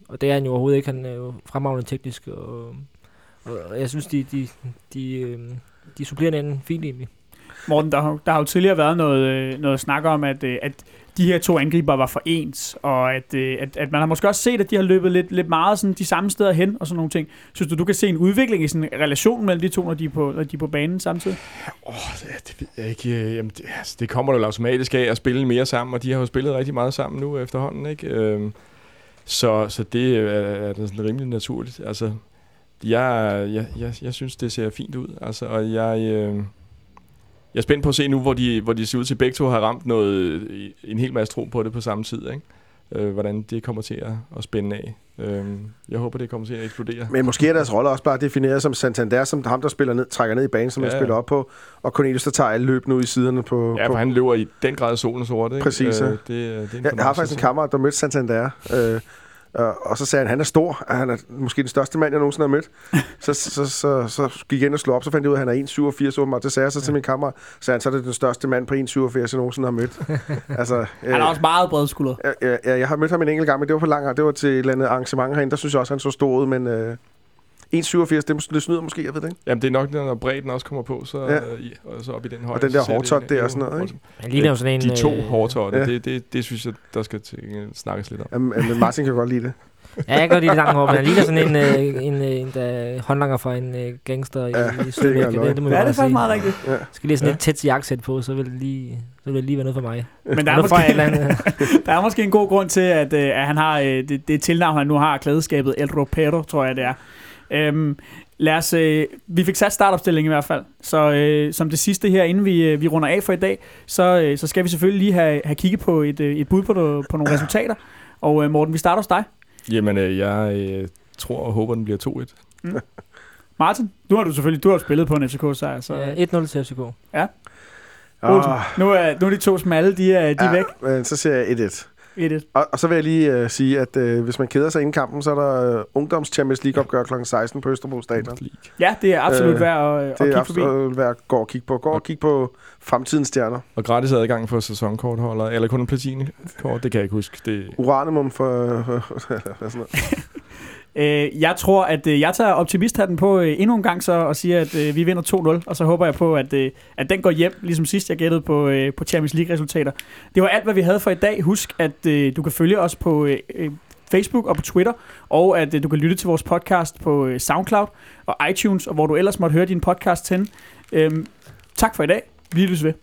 og det er han jo overhovedet ikke. Han er jo fremragende teknisk, og, og jeg synes, de, de, de, øh, de supplerer hinanden fint egentlig.
Morten, der, har- der har jo tidligere været noget, øh, noget snak om, at, øh, at de her to angriber var for ens, og at, øh, at, at man har måske også set, at de har løbet lidt, lidt meget sådan de samme steder hen og sådan nogle ting. Synes du, du kan se en udvikling i sådan en relation mellem de to, når de er på, når de er på banen samtidig?
Åh, det, det ved jeg ikke. Øh, jamen, det, altså, det kommer jo automatisk af at spille mere sammen, og de har jo spillet rigtig meget sammen nu efterhånden, ikke? Øhm, så, så det øh, er, er sådan rimelig naturligt. Altså, jeg, jeg, jeg, jeg synes, det ser fint ud. Altså, og jeg, øh, jeg er spændt på at se nu, hvor de, hvor de ser ud til begge to har ramt noget, en hel masse tro på det på samme tid, ikke? Øh, hvordan det kommer til at, at spænde af. Øhm, jeg håber, det kommer til at eksplodere.
Men måske er deres rolle også bare defineret som Santander, som ham, der spiller ned, trækker ned i banen, som ja. Man spiller op på, og Cornelius, der tager alle løb nu i siderne på...
Ja,
på
for han løber i den grad solen sorte, ikke?
Præcis, ja.
Øh, det, det er en
jeg, jeg har faktisk en kammerat, der mødte Santander, øh, og, og så sagde han, han er stor, at han er måske den største mand, jeg nogensinde har mødt. så, så, så, så, så gik jeg ind og slog op, så fandt jeg ud af, at han er 1,87 åbenbart. Det sagde jeg så til min kammerat. Så han, så er det den største mand på 1,87, jeg nogensinde har mødt. altså, øh,
Han er også meget bredskuldret.
Ja, ja, ja, jeg har mødt ham en enkelt gang, men det var på lang Det var til et eller andet arrangement herinde. Der synes jeg også, han så stor ud, men... Øh, 1,87, det, det snyder måske, jeg ved det ikke.
Jamen, det er nok, når bredden også kommer på, så,
Ja.
i, og så op i den højde.
den der
det en-
der og
en-
sådan noget, ikke?
Han ligner jo sådan en...
De to
øh,
Ja.
det, det, det synes jeg, der skal til, snakkes lidt om.
Jamen, men Martin kan godt lide det.
Ja, jeg kan godt lide det lange hår, men han ligner sådan en, øh, en, øh, en der håndlanger fra en øh, gangster
Ja,
i,
det
i Sydamerika.
ikke
Det, det må jeg
Ja, det er faktisk meget rigtigt.
Ja.
Skal lige have sådan
Ja.
et tæt jakkesæt på, så vil det lige, så vil det lige være noget for mig.
Men der er, måske,
andet.
der er måske en god grund til, at, øh, at han har øh, det, det tilnavn, han nu har, klædeskabet El Ropero, tror jeg det er. Øhm, lad os, øh, vi fik sat startopstillingen i hvert fald, så øh, som det sidste her, inden vi, øh, vi runder af for i dag, så, øh, så skal vi selvfølgelig lige have, have kigget på et, øh, et bud på, på nogle resultater. Og øh, Morten, vi starter hos dig.
Jamen, øh, jeg øh, tror og håber, den bliver 2-1.
Martin, du har du selvfølgelig du har spillet på en FCK-sejr, så
Ja,
ja.
1-0 til FCK.
Olsen,
Åh,
nu, er, nu er de to smalle, de er, de er
ja,
væk.
Men så siger jeg 1-1.
1-1.
Og, og så vil jeg lige uh, sige, at uh, hvis man keder sig inden kampen, så er der uh, ungdoms Champions League opgør kl. 16 på Østerbro Stadion.
Ja, det er absolut
Øh,
værd at, at
Det
kigge
er
forbi.
absolut værd at gå og kigge på. Gå og kigge på fremtidens stjerner.
Og gratis adgang for sæsonkortholder, eller kun en platinekort, det kan jeg ikke huske. Det,
Uranimum for... hvad sådan noget.
Øh, jeg tror, at øh, jeg tager optimisthatten på øh, endnu en gang så, og siger, at øh, vi vinder 2-0, og så håber jeg på, at, øh, at den går hjem, ligesom sidst jeg gættede på, øh, på Champions League-resultater. Det var alt, hvad vi havde for i dag. Husk, at øh, du kan følge os på øh, øh Facebook og på Twitter, og at øh, du kan lytte til vores podcast på øh, SoundCloud og iTunes, og hvor du ellers måtte høre din podcast hen. Øh, tak for i dag. Vi lyttes ved.